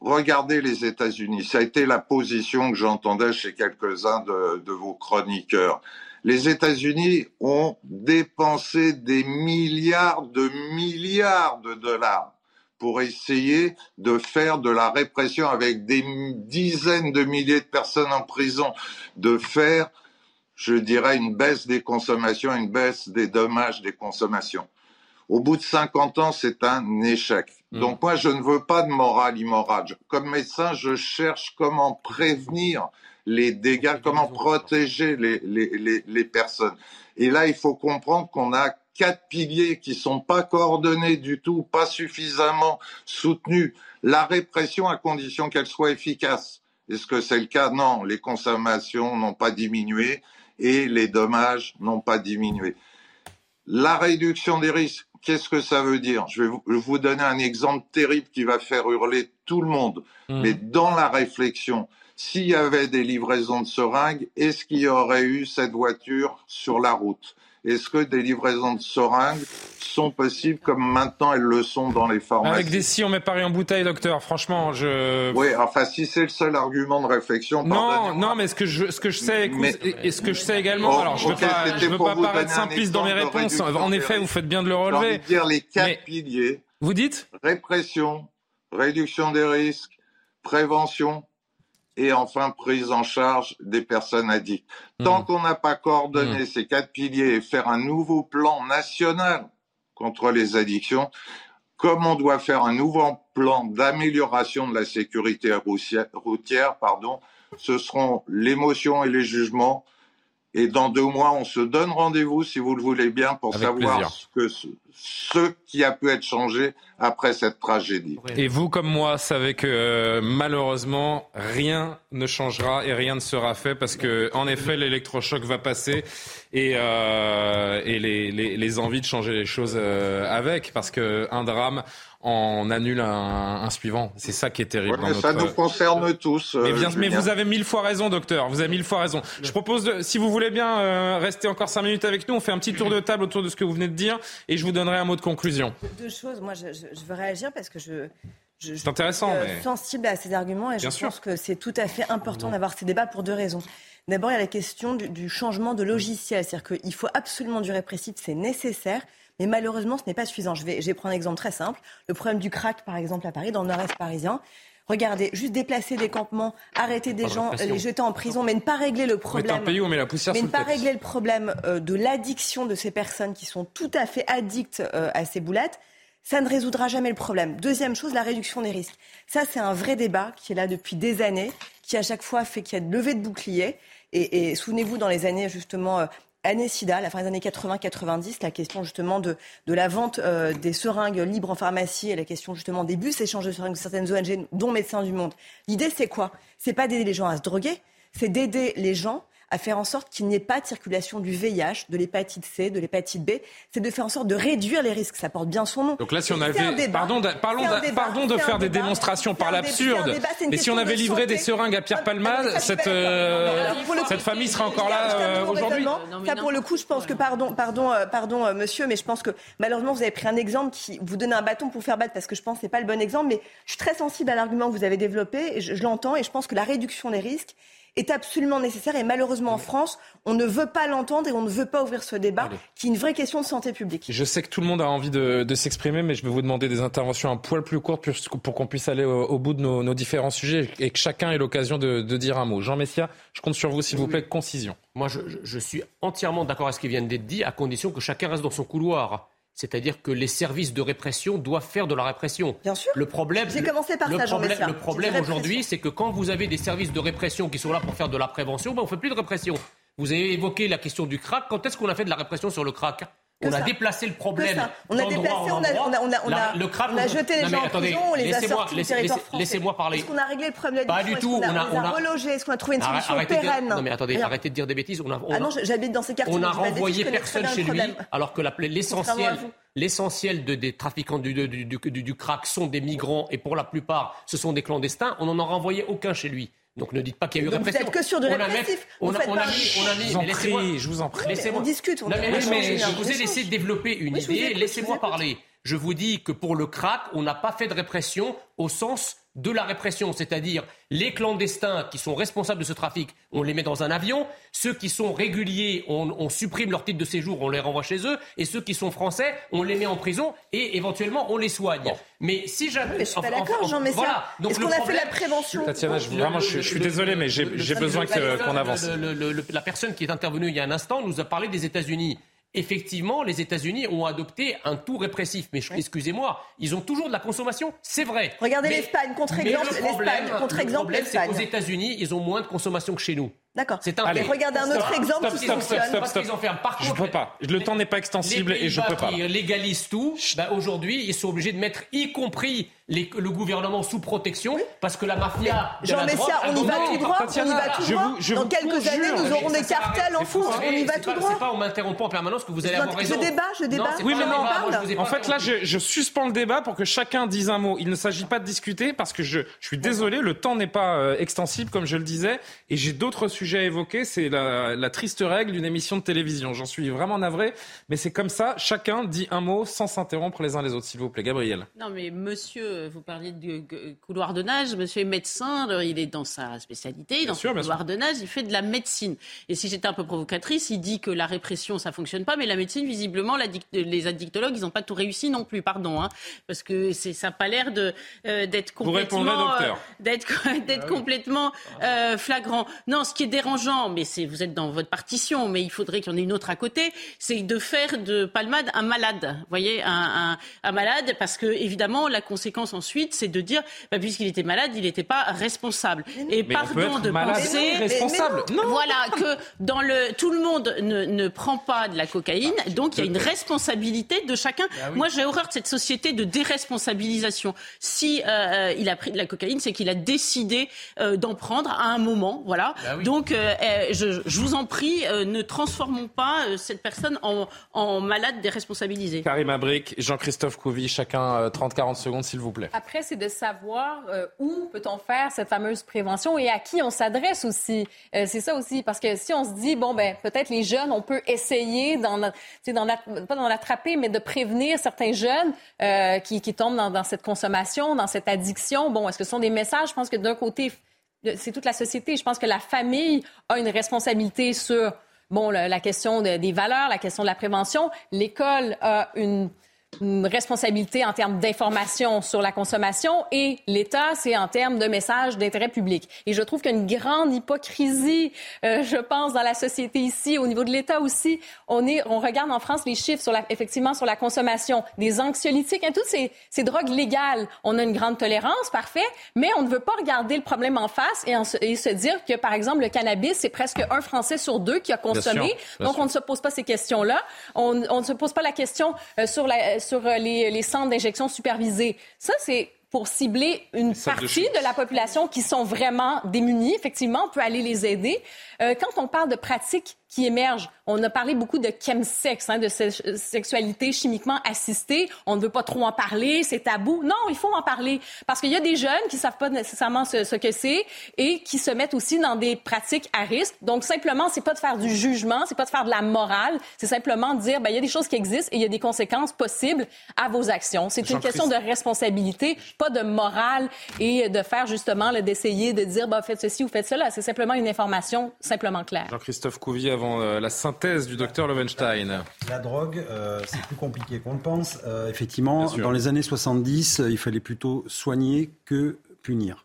Regardez les États-Unis. Ça a été la position que j'entendais chez quelques-uns de, vos chroniqueurs. Les États-Unis ont dépensé des milliards de milliards de dollars pour essayer de faire de la répression avec des dizaines de milliers de personnes en prison, de faire, je dirais, une baisse des consommations, une baisse des dommages des consommations. Au bout de 50 ans, c'est un échec. Mm. Donc moi, je ne veux pas de morale immorale. Comme médecin, je cherche comment prévenir les dégâts, comment protéger les, les, les, personnes. Et là, il faut comprendre qu'on a quatre piliers qui sont pas coordonnés du tout, pas suffisamment soutenus. La répression à condition qu'elle soit efficace. Est-ce que c'est le cas? Non, les consommations n'ont pas diminué et les dommages n'ont pas diminué. La réduction des risques, Qu'est-ce que ça veut dire? Je vais vous, donner un exemple terrible qui va faire hurler tout le monde. Mmh. Mais dans la réflexion, s'il y avait des livraisons de seringues, est-ce qu'il y aurait eu cette voiture sur la route? Est-ce que des livraisons de seringues sont possibles comme maintenant elles le sont dans les pharmacies Avec des si on met Paris en bouteille, docteur. Franchement, je. Oui, enfin, si c'est le seul argument de réflexion. Non, non, mais ce que je, ce que je sais, et ce que je sais également. alors, je ne veux pas, pas paraître simpliste dans mes réponses. En effet, vous faites bien de le relever. dire les quatre piliers. Vous dites? Répression, réduction des risques, prévention et enfin prise en charge des personnes addictes. Tant mmh. qu'on n'a pas coordonné mmh. ces quatre piliers et faire un nouveau plan national contre les addictions, comme on doit faire un nouveau plan d'amélioration de la sécurité routière, pardon, ce seront l'émotion et les jugements et dans deux mois, on se donne rendez-vous, si vous le voulez bien, pour savoir ce, que, ce qui a pu être changé après cette tragédie. Et vous, comme moi, savez que euh, malheureusement, rien ne changera et rien ne sera fait parce que, en effet, l'électrochoc va passer et, euh, et les, les, les, envies de changer les choses euh, avec, parce qu'un drame on annule un, suivant. C'est ça qui est terrible. Ça nous concerne tous. Mais, bien, mais, vous avez mille fois raison, docteur. Vous avez mille fois raison. Je propose, de, si vous voulez bien euh, rester encore cinq minutes avec nous, on fait un petit tour de table autour de ce que vous venez de dire et je vous donnerai un mot de conclusion. Deux choses. Moi, je, veux réagir parce que je. je intéressant. suis euh, mais... sensible à ces arguments et je pense que c'est tout à fait important d'avoir ces débats pour deux raisons. D'abord, il y a la question du, du changement de logiciel. C'est-à-dire qu'il faut absolument du répressif, c'est nécessaire. Mais malheureusement, ce n'est pas suffisant. Je vais, je vais prendre un exemple très simple. Le problème du crack, par exemple, à Paris, dans le nord-est parisien. Regardez, juste déplacer des campements, arrêter des gens, les jeter en prison, mais ne pas régler le problème. Pays où met la poussière mais ne pas régler le problème euh, de l'addiction de ces personnes qui sont tout à fait addictes euh, à ces boulettes. Ça ne résoudra jamais le problème. Deuxième chose, la réduction des risques. Ça, c'est un vrai débat qui est là depuis des années, qui à chaque fois fait qu'il y a de levée de boucliers. Et, et souvenez-vous, dans les années justement euh, année SIDA, la fin des années 80-90, la question justement de, la vente euh, des seringues libres en pharmacie et la question justement des bus échanges de seringues certaines ONG, dont Médecins du Monde. L'idée, c'est quoi? C'est pas d'aider les gens à se droguer, c'est d'aider les gens à faire en sorte qu'il n'y ait pas de circulation du VIH, de l'hépatite C, de l'hépatite B. C'est de faire en sorte de réduire les risques. Ça porte bien son nom. Donc là, si on avait, pardon, de, pardon de faire des démonstrations par l'absurde, mais si on avait livré des seringues à Pierre Palmade, cette, euh, cette famille serait encore là euh, aujourd'hui. Ça, pour le coup, je pense que, pardon, pardon, euh, pardon, monsieur, mais je pense que malheureusement, vous avez pris un exemple qui vous donne un bâton pour faire battre, parce que je pense que c'est pas le bon exemple. Mais je suis très sensible à l'argument que vous avez développé, et je l'entends, et je pense que la réduction des risques est absolument nécessaire et malheureusement en France, on ne veut pas l'entendre et on ne veut pas ouvrir ce débat qui est une vraie question de santé publique. Je sais que tout le monde a envie de, s'exprimer, mais je vais vous demander des interventions un poil plus courtes pour, qu'on puisse aller au, bout de nos, différents sujets et que chacun ait l'occasion de, dire un mot. Jean Messia, je compte sur vous, s'il vous plaît, concision. Moi, je, je suis entièrement d'accord avec ce qui vient d'être dit, à condition que chacun reste dans son couloir. C'est-à-dire que les services de répression doivent faire de la répression. Bien sûr. Le problème, J'ai commencé par le, ça, problème, le problème aujourd'hui, c'est que quand vous avez des services de répression qui sont là pour faire de la prévention, ben on ne fait plus de répression. Vous avez évoqué la question du crack. Quand est-ce qu'on a fait de la répression sur le crack? On a déplacé le problème. On a déplacé, on a, on a, on a, on a, le crack, on a jeté les gens en prison, on les a sortis du territoire français. Laissez-moi parler. Est-ce qu'on a réglé le problème Pas du tout. On a, on a, relogé. Est-ce qu'on a trouvé une solution pérenne Non mais attendez, arrêtez de dire des bêtises. On a, ah non, j'habite dans ces quartiers. On a renvoyé personne chez lui, alors que l'essentiel l'essentiel de, des trafiquants du, du, du, du, crack sont des migrants et pour la plupart, ce sont des clandestins. On n'en a renvoyé aucun chez lui. Donc ne dites pas qu'il y a eu Donc répression. Vous êtes que sur du répressif. On a, on, a, mis, on a mis, je vous en prie, je vous en prie. on discute. On non, mais, mais, je vous ai laissé développer une idée. Laissez-moi parler. Je vous dis que pour le crack, on n'a pas fait de répression au sens de la répression, c'est-à-dire les clandestins qui sont responsables de ce trafic, on les met dans un avion, ceux qui sont réguliers, on, supprime leur titre de séjour, on les renvoie chez eux, et ceux qui sont français, on les met en prison et éventuellement on les soigne. Mais si jamais... je suis pas d'accord, Jean Messia. Voilà. Est-ce qu'on a fait la prévention Tatiana, je, vraiment, je, suis désolé, mais j'ai besoin qu'on avance. la personne qui est intervenue il y a un instant nous a parlé des États-Unis effectivement, les États-Unis ont adopté un tout répressif. Mais excusez-moi, ils ont toujours de la consommation, c'est vrai. Regardez l'Espagne, contre-exemple, l'Espagne, contre-exemple, l'Espagne. Aux États-Unis, ils ont moins de consommation que chez nous. D'accord. C'est un Allez, regardez un autre exemple stop, qui stop, fonctionne. Stop, stop, stop. Par contre, je peux pas. Le temps n'est pas extensible et je peux pas. Qui légalisent tout. Bah, Aujourd'hui, ils sont obligés de mettre, y compris les, le gouvernement sous protection, parce que la mafia. Jean Messia, on y va tout droit. on y va tout droit. Dans quelques années, nous aurons des cartels en France. On y va tout droit. C'est pas en m'interrompant en permanence que vous allez avoir raison. Je débat, je débat. Oui, mais non. En fait, là, je suspends le débat pour que chacun dise un mot. Il ne s'agit pas de discuter parce que je suis désolé, le temps n'est pas euh, extensible, comme je le disais, et j'ai d'autres sujets à évoquer. C'est la, triste règle d'une émission de télévision. J'en suis vraiment navré, mais c'est comme ça. Chacun dit un mot sans s'interrompre les uns les autres, s'il vous plaît. Gabriel. Non, mais monsieur, vous parliez de couloir de nage. Monsieur est médecin, il est dans sa spécialité, dans son couloir de nage, il fait de la médecine. Et si j'étais un peu provocatrice, il dit que la répression, ça fonctionne pas, mais la médecine, visiblement, les addictologues, ils n'ont pas tout réussi non plus, pardon, hein, parce que ça n'a pas l'air euh, d'être complètement, euh, *laughs* d'être ah complètement euh, flagrant. Non, ce qui est dérangeant, mais vous êtes dans votre partition, mais il faudrait qu'il y en ait une autre à côté, c'est de faire de Palmade un malade. Vous voyez, un, malade, parce que évidemment, la conséquence ensuite, c'est de dire, bah, puisqu'il était malade, il n'était pas responsable. Et pardon de penser, responsable. Non. Voilà que dans le tout le monde ne, prend pas de la cocaïne, ah, donc il y a une responsabilité de chacun. Bah Moi, j'ai horreur de cette société de déresponsabilisation. Si euh, euh, il a pris de la cocaïne, c'est qu'il a décidé euh, d'en prendre à un moment. Voilà. Bah donc, je, vous en prie, ne transformons pas cette personne en, en malade déresponsabilisé. Karim Abric, Jean-Christophe Couvi, chacun 30-40 secondes, s'il vous plaît. Après, c'est de savoir où peut-on faire cette fameuse prévention et à qui on s'adresse aussi. c'est ça aussi, parce que si on se dit, bon, ben peut-être les jeunes, on peut essayer d'en, pas d'en attraper, mais de prévenir certains jeunes qui, qui, tombent dans, dans cette consommation, dans cette addiction. Bon, est-ce que ce sont des messages? Je pense que d'un côté, c'est toute la société. Je pense que la famille a une responsabilité sur bon, la, question des valeurs, la question de la prévention. L'école a une responsabilité en termes d'information sur la consommation et l'État, c'est en termes de messages d'intérêt public. Et je trouve qu'une grande hypocrisie, euh, je pense, dans la société ici, au niveau de l'État aussi. On, est, on regarde en France les chiffres sur la, effectivement sur la consommation des anxiolytiques et toutes ces, ces drogues légales. On a une grande tolérance, parfait, mais on ne veut pas regarder le problème en face et, et se dire que, par exemple, le cannabis, c'est presque un Français sur deux qui a consommé. Donc, on ne se pose pas ces questions-là. On, on, ne se pose pas la question euh, sur la sur euh, les, les centres d'injection supervisés. Ça, c'est pour cibler une partie de, la population qui sont vraiment démunis. Effectivement, on peut aller les aider. Euh, quand on parle de pratiques qui émergent, on a parlé beaucoup de chemsex, hein, de sexualité chimiquement assistée. On ne veut pas trop en parler, c'est tabou. Non, il faut en parler parce qu'il y a des jeunes qui savent pas nécessairement ce, ce que c'est et qui se mettent aussi dans des pratiques à risque. Donc simplement, c'est pas de faire du jugement, c'est pas de faire de la morale, c'est simplement de dire ben il y a des choses qui existent et il y a des conséquences possibles à vos actions. C'est une question de responsabilité, pas de morale et de faire justement d'essayer de dire ben faites ceci ou faites cela. C'est simplement une information simplement claire. Jean-Christophe Couvier avant euh, la synthèse du docteur Lovenstein. La drogue, euh, c'est plus compliqué qu'on le pense. Euh, effectivement, dans les années 70, il fallait plutôt soigner que punir.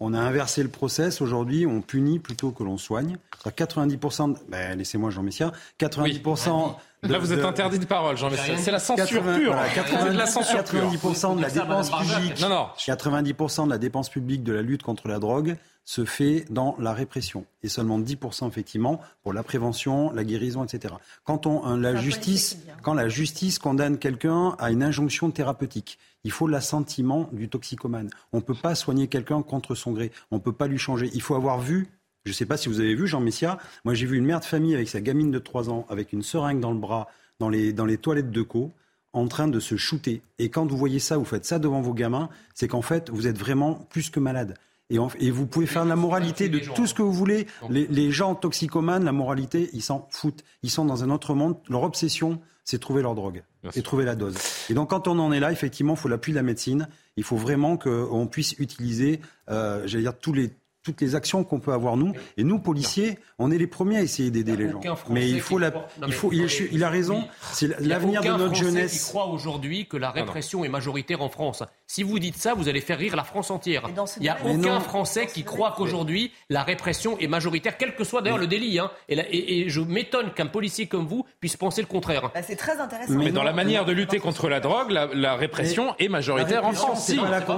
On a inversé le process. Aujourd'hui, on punit plutôt que l'on soigne. 90%, de... ben, laissez-moi Jean Messia, 90%. Là, vous êtes interdit de parole, Jean Messia. C'est la censure pure. 90, la censure 90% de la dépense publique. Non, non. 90% de la dépense publique de la lutte contre la drogue se fait dans la répression et seulement 10% effectivement pour la prévention, la guérison, etc. Quand on, la justice, quand la justice condamne quelqu'un à une injonction thérapeutique, il faut l'assentiment du toxicomane. On ne peut pas soigner quelqu'un contre son gré. On ne peut pas lui changer. Il faut avoir vu je ne sais pas si vous avez vu, Jean Messia, moi j'ai vu une mère de famille avec sa gamine de 3 ans, avec une seringue dans le bras, dans les, dans les toilettes de co, en train de se shooter. Et quand vous voyez ça, vous faites ça devant vos gamins, c'est qu'en fait, vous êtes vraiment plus que malade. Et, et, vous pouvez faire la moralité de tout ce que vous voulez. Les, gens toxicomanes, la moralité, ils s'en foutent. Ils sont dans un autre monde. Leur obsession, c'est trouver leur drogue et trouver la dose. Et donc quand on en est là, effectivement, il faut l'appui de la médecine. Il faut vraiment qu'on puisse utiliser, euh, j'allais dire, tous les, toutes les actions qu'on peut avoir nous. Et nous, policiers, on est les premiers à essayer d'aider les gens. Mais il faut, la, il, faut il, a raison. C'est l'avenir de notre jeunesse. Qui croit aujourd'hui que la répression est majoritaire en France. Si vous dites ça, vous allez faire rire la France entière. Il n'y a aucun Français qui croit qu'aujourd'hui la répression est majoritaire, quel que soit d'ailleurs le délit. Hein. Et, je m'étonne qu'un policier comme vous puisse penser le contraire. Bah, c'est très intéressant. Mais, dans la manière de lutter contre la drogue, la, répression est majoritaire en France.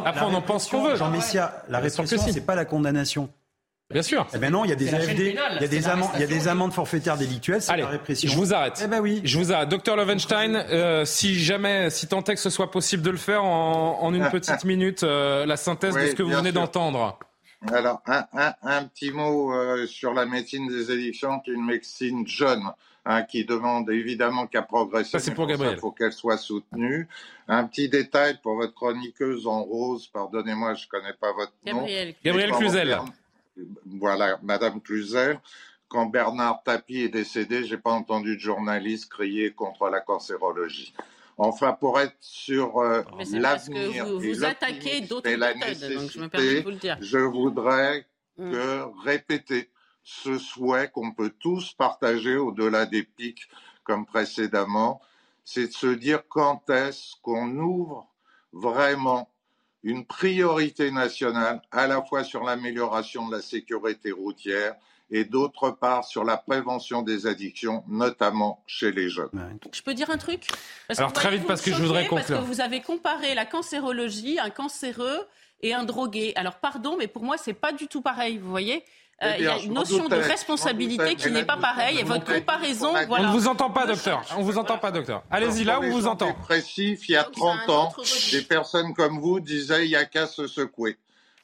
Après, on en pense qu'on veut. Jean Messia, la répression, c'est pas la condamnation. Bien sûr. Eh ben non, il y a des AFD, il y a des amendes, il y a des amendes forfaitaires délictuelles, c'est la répression. Je vous arrête. Eh ben oui. Je vous arrête. Docteur Lovenstein, euh, si jamais, si tant est que ce soit possible de le faire en, une petite *laughs* minute, euh, la synthèse de ce que vous venez d'entendre. Alors, un, un, un, petit mot euh, sur la médecine des élections, qui est une médecine jeune. Hein, qui demande évidemment qu'à progresser. Ça, c'est pour Gabriel. Il faut qu'elle soit soutenue. Un petit détail pour votre chroniqueuse en rose, pardonnez-moi, je connais pas votre nom. Gabriel Cluzel voilà, Madame Cluzel. Quand Bernard Tapie est décédé, j'ai pas entendu de journaliste crier contre la cancérologie. Enfin, pour être sur euh, l'avenir vous, vous attaquez d'autres méthodes, donc je me permets de vous le dire. Je voudrais mm. que répéter ce souhait qu'on peut tous partager au-delà des pics comme précédemment, c'est de se dire quand est-ce qu'on ouvre vraiment une priorité nationale à la fois sur l'amélioration de la sécurité routière et d'autre part sur la prévention des addictions, notamment chez les jeunes. Je peux dire un truc? Alors très vite parce que je voudrais conclure. Parce que vous avez comparé la cancérologie, un cancéreux et un drogué. Alors pardon, mais pour moi c'est pas du tout pareil, vous voyez? Euh, il y a une notion de responsabilité qui n'est pas pareille. Et votre comparaison, On ne vous entend pas, docteur. On vous entend pas, docteur. Allez-y, là où on vous entend. Précis, il y a 30 ans, des personnes comme vous disaient il n'y a qu'à se secouer.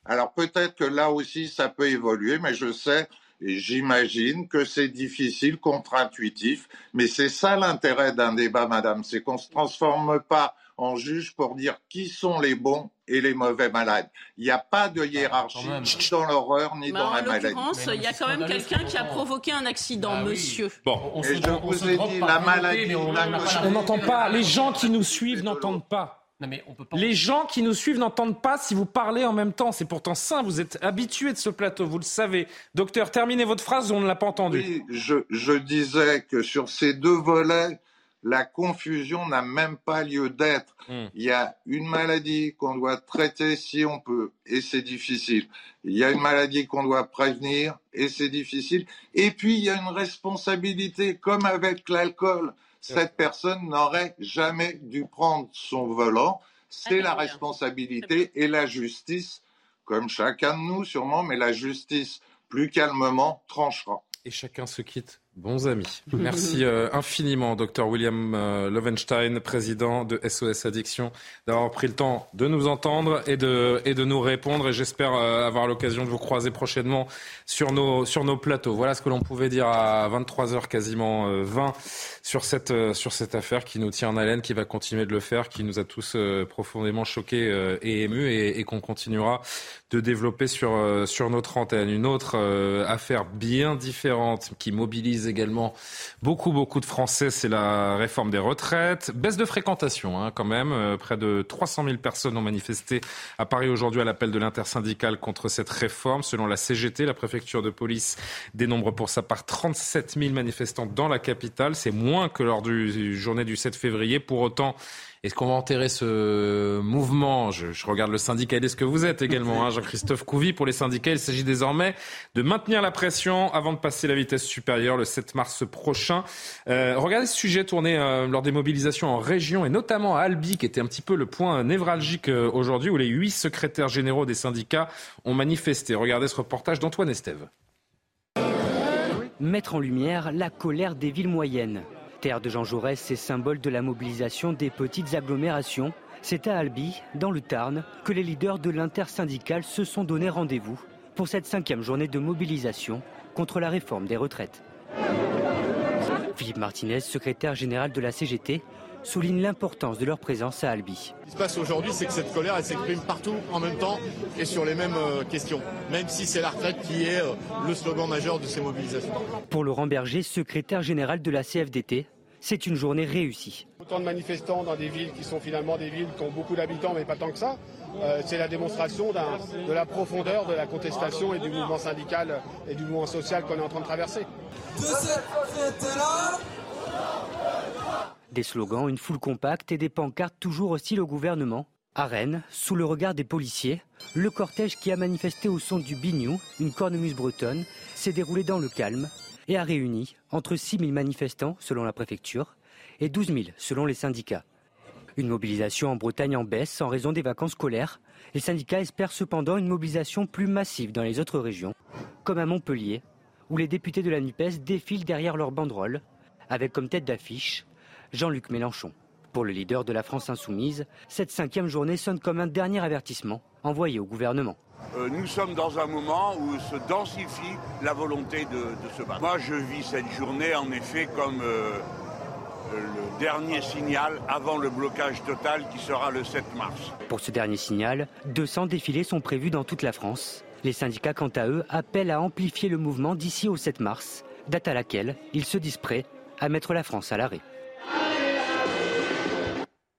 Alors peut-être que là aussi, ça peut évoluer, mais je sais et j'imagine que c'est difficile, contre-intuitif, mais c'est ça l'intérêt d'un débat, madame, c'est qu'on ne se transforme pas en juge pour dire qui sont les bons et les mauvais malades. Il n'y a pas de hiérarchie ni dans l'horreur ni dans la maladie. En l'occurrence, il y a quand même quelqu'un qui a provoqué un accident, ah monsieur. Bon, on et je vous ai dit, la maladie... On n'entend pas. Les gens qui nous suivent n'entendent pas. mais on peut pas... Les gens qui nous suivent n'entendent pas si vous parlez en même temps. C'est pourtant sain. Vous êtes habitué de ce plateau, vous le savez. Docteur, terminez votre phrase, on ne l'a pas entendu. Oui, je, je disais que sur ces deux volets, la confusion n'a même pas lieu d'être. Hmm. Il y a une maladie qu'on doit traiter si on peut, et c'est difficile. Il y a une maladie qu'on doit prévenir, et c'est difficile. Et puis, il y a une responsabilité, comme avec l'alcool. Cette personne n'aurait jamais dû prendre son volant. C'est la responsabilité et la justice, comme chacun de nous sûrement, mais la justice plus calmement tranchera. Et chacun se quitte Bons amis. Merci euh, infiniment, docteur William euh, Lovenstein, président de SOS Addiction, d'avoir pris le temps de nous entendre et de, et de nous répondre. Et j'espère euh, avoir l'occasion de vous croiser prochainement sur nos, sur nos plateaux. Voilà ce que l'on pouvait dire à 23h quasiment 20 sur cette, sur cette affaire qui nous tient en haleine, qui va continuer de le faire, qui nous a tous profondément choqués et émus et, et qu'on continuera de développer sur, sur notre antenne. Une autre affaire bien différente qui mobilise également beaucoup, beaucoup de Français, c'est la réforme des retraites. Baisse de fréquentation hein, quand même. Euh, près de 300 000 personnes ont manifesté à Paris aujourd'hui à l'appel de l'intersyndicale contre cette réforme. Selon la CGT, la préfecture de police dénombre pour sa part 37 000 manifestants dans la capitale. C'est moins que lors du journée du 7 février. Pour autant, est-ce qu'on va enterrer ce mouvement? Je, regarde le syndicaliste que vous êtes également, hein, Jean-Christophe Couvi. Pour les syndicats, il s'agit désormais de maintenir la pression avant de passer la vitesse supérieure le 7 mars prochain. Euh, regardez ce sujet tourné euh, lors des mobilisations en région et notamment à Albi, qui était un petit peu le point névralgique euh, aujourd'hui, où les huit secrétaires généraux des syndicats ont manifesté. Regardez ce reportage d'Antoine Estève. Mettre en lumière la colère des villes moyennes terre de Jean Jaurès, c'est symbole de la mobilisation des petites agglomérations. C'est à Albi, dans le Tarn, que les leaders de l'intersyndicale se sont donné rendez-vous pour cette cinquième journée de mobilisation contre la réforme des retraites. Philippe Martinez, secrétaire général de la CGT, souligne l'importance de leur présence à Albi. Ce qui se passe aujourd'hui, c'est que cette colère, elle s'exprime partout en même temps et sur les mêmes euh, questions, même si c'est la retraite qui est euh, le slogan majeur de ces mobilisations. Pour Laurent Berger, secrétaire général de la CFDT, c'est une journée réussie. Autant de manifestants dans des villes qui sont finalement des villes qui ont beaucoup d'habitants, mais pas tant que ça. Euh, c'est la démonstration de la profondeur de la contestation et du mouvement syndical et du mouvement social qu'on est en train de traverser. Des slogans, une foule compacte et des pancartes toujours hostiles au gouvernement. À Rennes, sous le regard des policiers, le cortège qui a manifesté au son du bignou, une cornemuse bretonne, s'est déroulé dans le calme et a réuni entre 6 000 manifestants selon la préfecture et 12 000 selon les syndicats. Une mobilisation en Bretagne en baisse en raison des vacances scolaires. Les syndicats espèrent cependant une mobilisation plus massive dans les autres régions, comme à Montpellier, où les députés de la NUPES défilent derrière leur banderole, avec comme tête d'affiche Jean-Luc Mélenchon. Pour le leader de la France insoumise, cette cinquième journée sonne comme un dernier avertissement envoyé au gouvernement. Euh, nous sommes dans un moment où se densifie la volonté de, se battre. Moi, je vis cette journée en effet comme euh, le dernier signal avant le blocage total qui sera le 7 mars. Pour ce dernier signal, 200 défilés sont prévus dans toute la France. Les syndicats, quant à eux, appellent à amplifier le mouvement d'ici au 7 mars, date à laquelle ils se disent prêts à mettre la France à l'arrêt.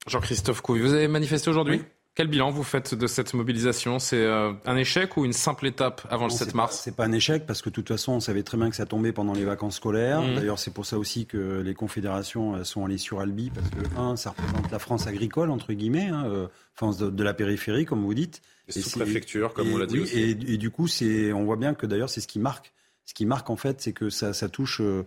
Jean-Christophe Couille, vous avez manifesté aujourd'hui? Quel bilan vous faites de cette mobilisation? C'est euh, un échec ou une simple étape avant le 7 mars? C'est pas un échec parce que de toute façon, on savait très bien que ça tombait pendant les vacances scolaires. Mmh. D'ailleurs, c'est pour ça aussi que les confédérations sont allées sur Albi parce que un, ça représente la France agricole entre guillemets, hein, euh, France de, la périphérie, comme vous dites. Et sous-préfecture, comme on l'a dit aussi. Et, et, du coup, c'est, on voit bien que d'ailleurs, c'est ce qui marque. Ce qui marque en fait, c'est que ça, ça touche euh,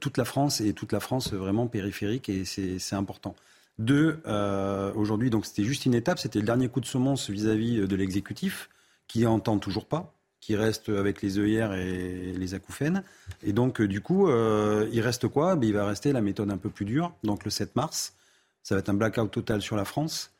toute la France et toute la France vraiment périphérique et c'est important. Deux, euh, aujourd'hui, donc c'était juste une étape, c'était le dernier coup de semonce vis-à-vis de l'exécutif, qui n'entend toujours pas, qui reste avec les œillères et les acouphènes. Et donc, euh, du coup, euh, il reste quoi? Ben, Il va rester la méthode un peu plus dure, donc le 7 mars. Ça va être un blackout total sur la France.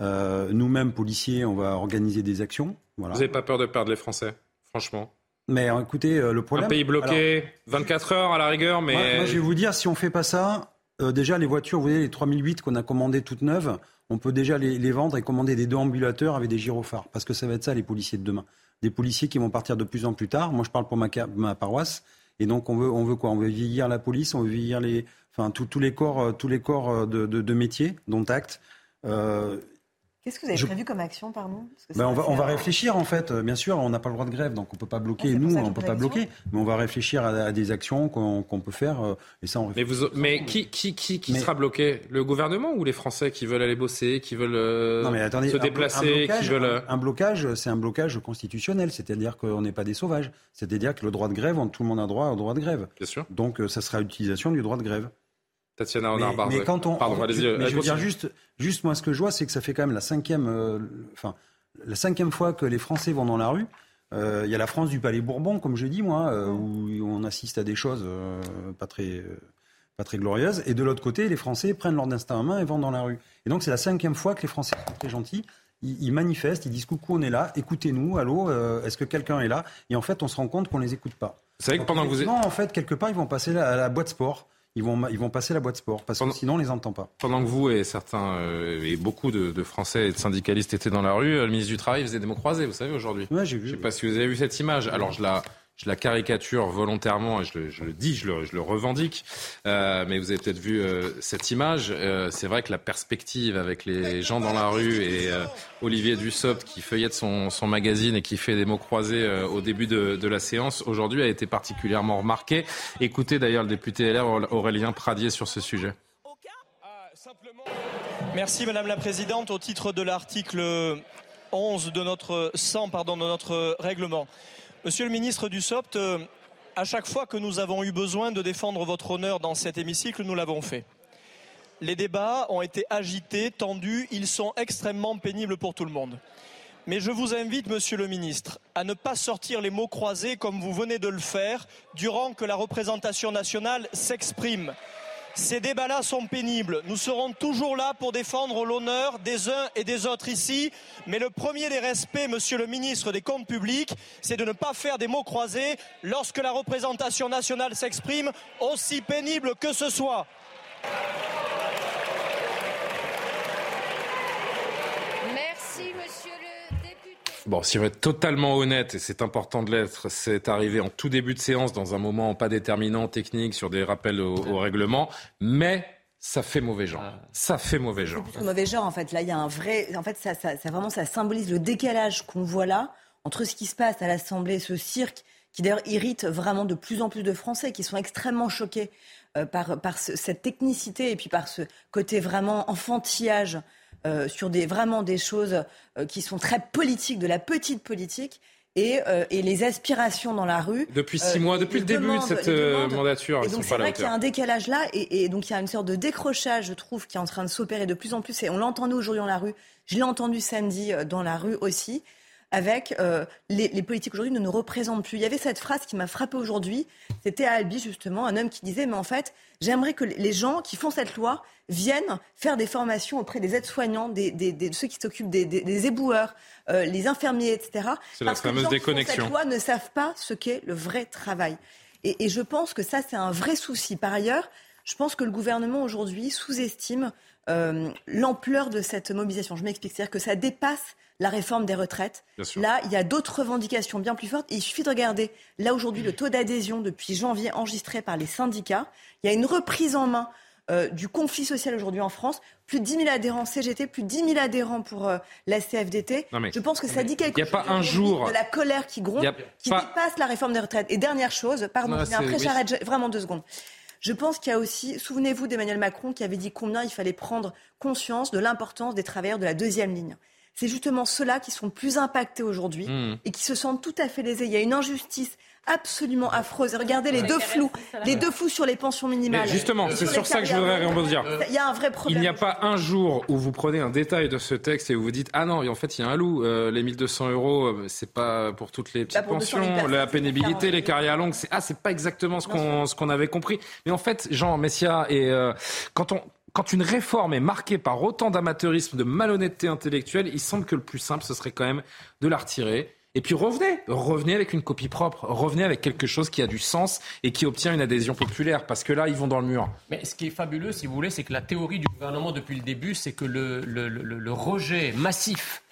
Nous-mêmes, policiers, on va organiser des actions. Vous n'avez pas peur de perdre les Français, franchement mais écoutez, le problème. Un pays bloqué, 24 heures à la rigueur, mais. moi, je vais vous dire, si on fait pas ça, euh, déjà, les voitures, vous voyez, les 3008 qu'on a commandées toutes neuves, on peut déjà les, vendre et commander des deux ambulateurs avec des gyrophares. Parce que ça va être ça, les policiers de demain. Des policiers qui vont partir de plus en plus tard. Moi, je parle pour ma, ma paroisse. Et donc, on veut, on veut quoi? On veut vieillir la police, on veut vieillir les, enfin, tous les corps, euh, tous les corps euh, de, de, de métier, dont acte. Qu'est-ce que vous avez prévu comme action, pardon? Ben on, va, on va réfléchir en fait. Bien sûr, on n'a pas le droit de grève, donc on peut pas bloquer. Nous, on peut pas bloquer, mais on va réfléchir à, des actions qu'on peut faire. Euh, et ça, on mais, vous, mais qui, qui, qui, qui sera bloqué? Le gouvernement ou les Français qui veulent aller bosser, qui veulent euh, non, mais attendez, se déplacer, un blocage, qui veulent euh, un, blocage, c'est un blocage constitutionnel, c'est-à-dire qu'on n'est pas des sauvages. C'est-à-dire que le droit de grève, tout le monde a droit au droit de grève. Bien sûr. Donc, ça sera utilisation du droit de grève. Tatiana Renard Mais, mais quand on, Pardon, je, mais je veux dire juste, juste moi ce que je vois, c'est que ça fait quand même la cinquième, euh, enfin la cinquième fois que les Français vont dans la rue. Euh, il y a la France du Palais Bourbon, comme je dis moi, euh, où on assiste à des choses pas très pas très glorieuses. Et de l'autre côté, les Français prennent leur destin en main et vont dans la rue. Et donc c'est la cinquième fois que les Français sont très gentils. Ils, manifestent, ils disent coucou, on est là, écoutez-nous, allô, est-ce que quelqu'un est là? Et en fait, on se rend compte qu'on les écoute pas. C'est vrai que pendant que vous êtes... en fait, quelque part, ils vont passer à la boîte sport ils vont, ils vont passer la boîte sport, parce que sinon on les entend pas. Pendant que vous et certains, euh, et beaucoup de, de, Français et de syndicalistes étaient dans la rue, le ministre du Travail faisait des mots croisés, vous savez, aujourd'hui. Ouais, j'ai vu. Je sais pas si vous avez vu cette image. Alors je la, je la caricature volontairement, et je le, dis, je le, revendique, euh, mais vous avez peut-être vu euh, cette image. Euh, c'est vrai que la perspective avec les gens dans la rue et Olivier Dussopt qui feuillette son, magazine et qui fait des mots croisés au début de, la séance, aujourd'hui a été particulièrement remarqué. Écoutez d'ailleurs le député LR Aurélien Pradier sur ce sujet. Merci Madame la Présidente. Au titre de l'article 11 de notre 100 pardon, de notre règlement. Monsieur le ministre Dussopt, euh, à chaque fois que nous avons eu besoin de défendre votre honneur dans cet hémicycle, nous l'avons fait. Les débats ont été agités, tendus, ils sont extrêmement pénibles pour tout le monde. Mais je vous invite, monsieur le ministre, à ne pas sortir les mots croisés comme vous venez de le faire durant que la représentation nationale s'exprime. Ces débats-là sont pénibles. Nous serons toujours là pour défendre l'honneur des uns et des autres ici. Mais le premier des respects, monsieur le ministre des Comptes publics, c'est de ne pas faire des mots croisés lorsque la représentation nationale s'exprime, aussi pénible que ce soit. Bon, si on veut être totalement honnête, et c'est important de l'être, c'est arrivé en tout début de séance, dans un moment pas déterminant technique, sur des rappels au, règlement, mais ça fait mauvais genre. Ah. Ça fait mauvais genre. C'est mauvais genre, en fait. Là, il y a un vrai. En fait, ça, ça, ça vraiment, ça symbolise le décalage qu'on voit là entre ce qui se passe à l'Assemblée, ce cirque, qui d'ailleurs irrite vraiment de plus en plus de Français, qui sont extrêmement choqués euh, par, par cette technicité et puis par ce côté vraiment enfantillage euh, sur des, vraiment des choses euh, qui sont très politiques, de la petite politique. Et, euh, et, les aspirations dans la rue. Depuis six mois, depuis le début de cette mandature. Et donc c'est vrai qu'il y a un décalage là, et, et, donc il y a une sorte de décrochage, je trouve, qui est en train de s'opérer de plus en plus. Et on l'entend aujourd'hui dans la rue. Je l'ai entendu samedi dans la rue aussi avec euh, les, les, politiques aujourd'hui ne nous représentent plus. Il y avait cette phrase qui m'a frappé aujourd'hui. C'était à Albi, justement, un homme qui disait Mais en fait, j'aimerais que les gens qui font cette loi viennent faire des formations auprès des aides-soignants, des, des, des, ceux qui s'occupent des, des, éboueurs, euh, les infirmiers, etc. C'est la fameuse que les gens cette loi ne savent pas ce qu'est le vrai travail. Et, et je pense que ça, c'est un vrai souci. Par ailleurs, je pense que le gouvernement aujourd'hui sous-estime euh, l'ampleur de cette mobilisation. Je m'explique. C'est-à-dire que ça dépasse la réforme des retraites. Là, il y a d'autres revendications bien plus fortes. il suffit de regarder, là aujourd'hui, le taux d'adhésion depuis janvier enregistré par les syndicats. Il y a une reprise en main euh, du conflit social aujourd'hui en France. Plus de 10 000 adhérents CGT, plus de 10 000 adhérents pour euh, la CFDT. je pense que ça dit quelque chose pas un jour, de la colère qui gronde, qui dépasse la réforme des retraites. Et dernière chose, pardon, après j'arrête vraiment deux secondes. Je pense qu'il y a aussi, souvenez-vous d'Emmanuel Macron qui avait dit combien il fallait prendre conscience de l'importance des travailleurs de la deuxième ligne c'est justement ceux-là qui sont plus impactés aujourd'hui mmh. et qui se sentent tout à fait lésés. Il y a une injustice absolument affreuse. Regardez les deux flous, les deux flous sur les pensions minimales. justement, c'est sur ça que je voudrais rebondir. Il y a un vrai problème. Il n'y a pas un jour où vous prenez un détail de ce texte et vous vous dites ah non, en fait il y a un loup. Euh, les 1200 euros, euh, c'est pas pour toutes les petites pensions, la pénibilité, les carrières longues. C'est ah c'est pas exactement ce qu'on ce qu'on avait compris. Mais en fait, Jean Messia et euh, quand on quand une réforme est marquée par autant d'amateurisme, de malhonnêteté intellectuelle, il semble que le plus simple, ce serait quand même de la retirer. Et puis revenez, revenez avec une copie propre, revenez avec quelque chose qui a du sens et qui obtient une adhésion populaire, parce que là, ils vont dans le mur. Mais ce qui est fabuleux, si vous voulez, c'est que la théorie du gouvernement depuis le début, c'est que le, rejet massif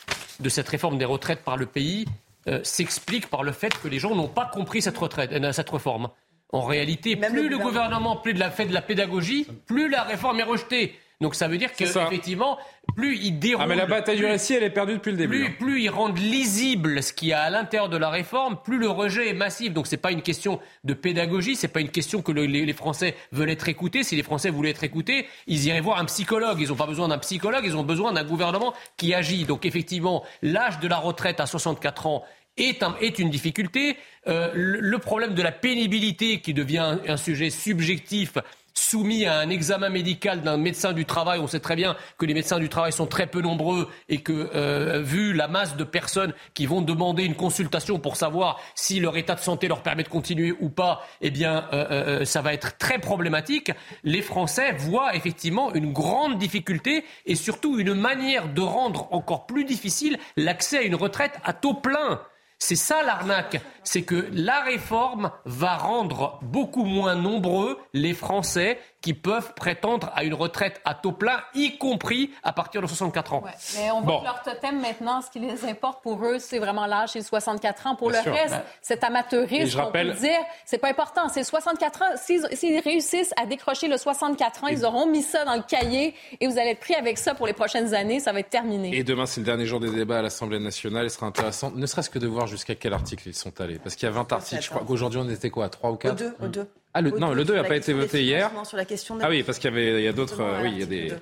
de cette réforme des retraites par le pays euh, s'explique par le fait que les gens n'ont pas compris cette, retraite, euh, cette réforme. En réalité, plus le, gouvernement, plus de la fait de la pédagogie, plus la réforme est rejetée. Donc ça veut dire qu'effectivement, plus ils déroulent... Ah mais la bataille du récit, elle est perdue depuis le début. Plus, hein. plus ils rendent lisible ce qu'il y a à l'intérieur de la réforme, plus le rejet est massif. Donc c'est pas une question de pédagogie, c'est pas une question que les, Français veulent être écoutés. Si les Français voulaient être écoutés, ils iraient voir un psychologue. Ils n'ont pas besoin d'un psychologue, ils ont besoin d'un gouvernement qui agit. Donc effectivement, l'âge de la retraite à 64 ans est, est une difficulté. Euh, le problème de la pénibilité qui devient un sujet subjectif soumis à un examen médical d'un médecin du travail. On sait très bien que les médecins du travail sont très peu nombreux et que, euh, vu la masse de personnes qui vont demander une consultation pour savoir si leur état de santé leur permet de continuer ou pas, eh bien, euh, euh, ça va être très problématique. Les Français voient effectivement une grande difficulté et surtout une manière de rendre encore plus difficile l'accès à une retraite à taux plein. C'est ça l'arnaque, c'est que la réforme va rendre beaucoup moins nombreux les Français qui peuvent prétendre à une retraite à taux plein, y compris à partir de 64 ans. mais on voit que leur totem maintenant, ce qui les importe pour eux, c'est vraiment l'âge, c'est 64 ans. Pour le reste, cet amateurisme, on peut dire, c'est pas important. C'est 64 ans. S'ils réussissent à décrocher le 64 ans, ils auront mis ça dans le cahier et vous allez être pris avec ça pour les prochaines années. Ça va être terminé. Et demain, c'est le dernier jour des débats à l'Assemblée nationale. Il sera intéressant, ne serait-ce que de voir jusqu'à quel article ils sont allés. Parce qu'il y a 20 articles. Je crois qu'aujourd'hui, on était quoi 3 ou 4 Au 2. Ah, le, non, le 2 n'a pas été voté hier. Sur la question ah oui, parce qu'il y avait, il y a d'autres, euh, oui, il y a des.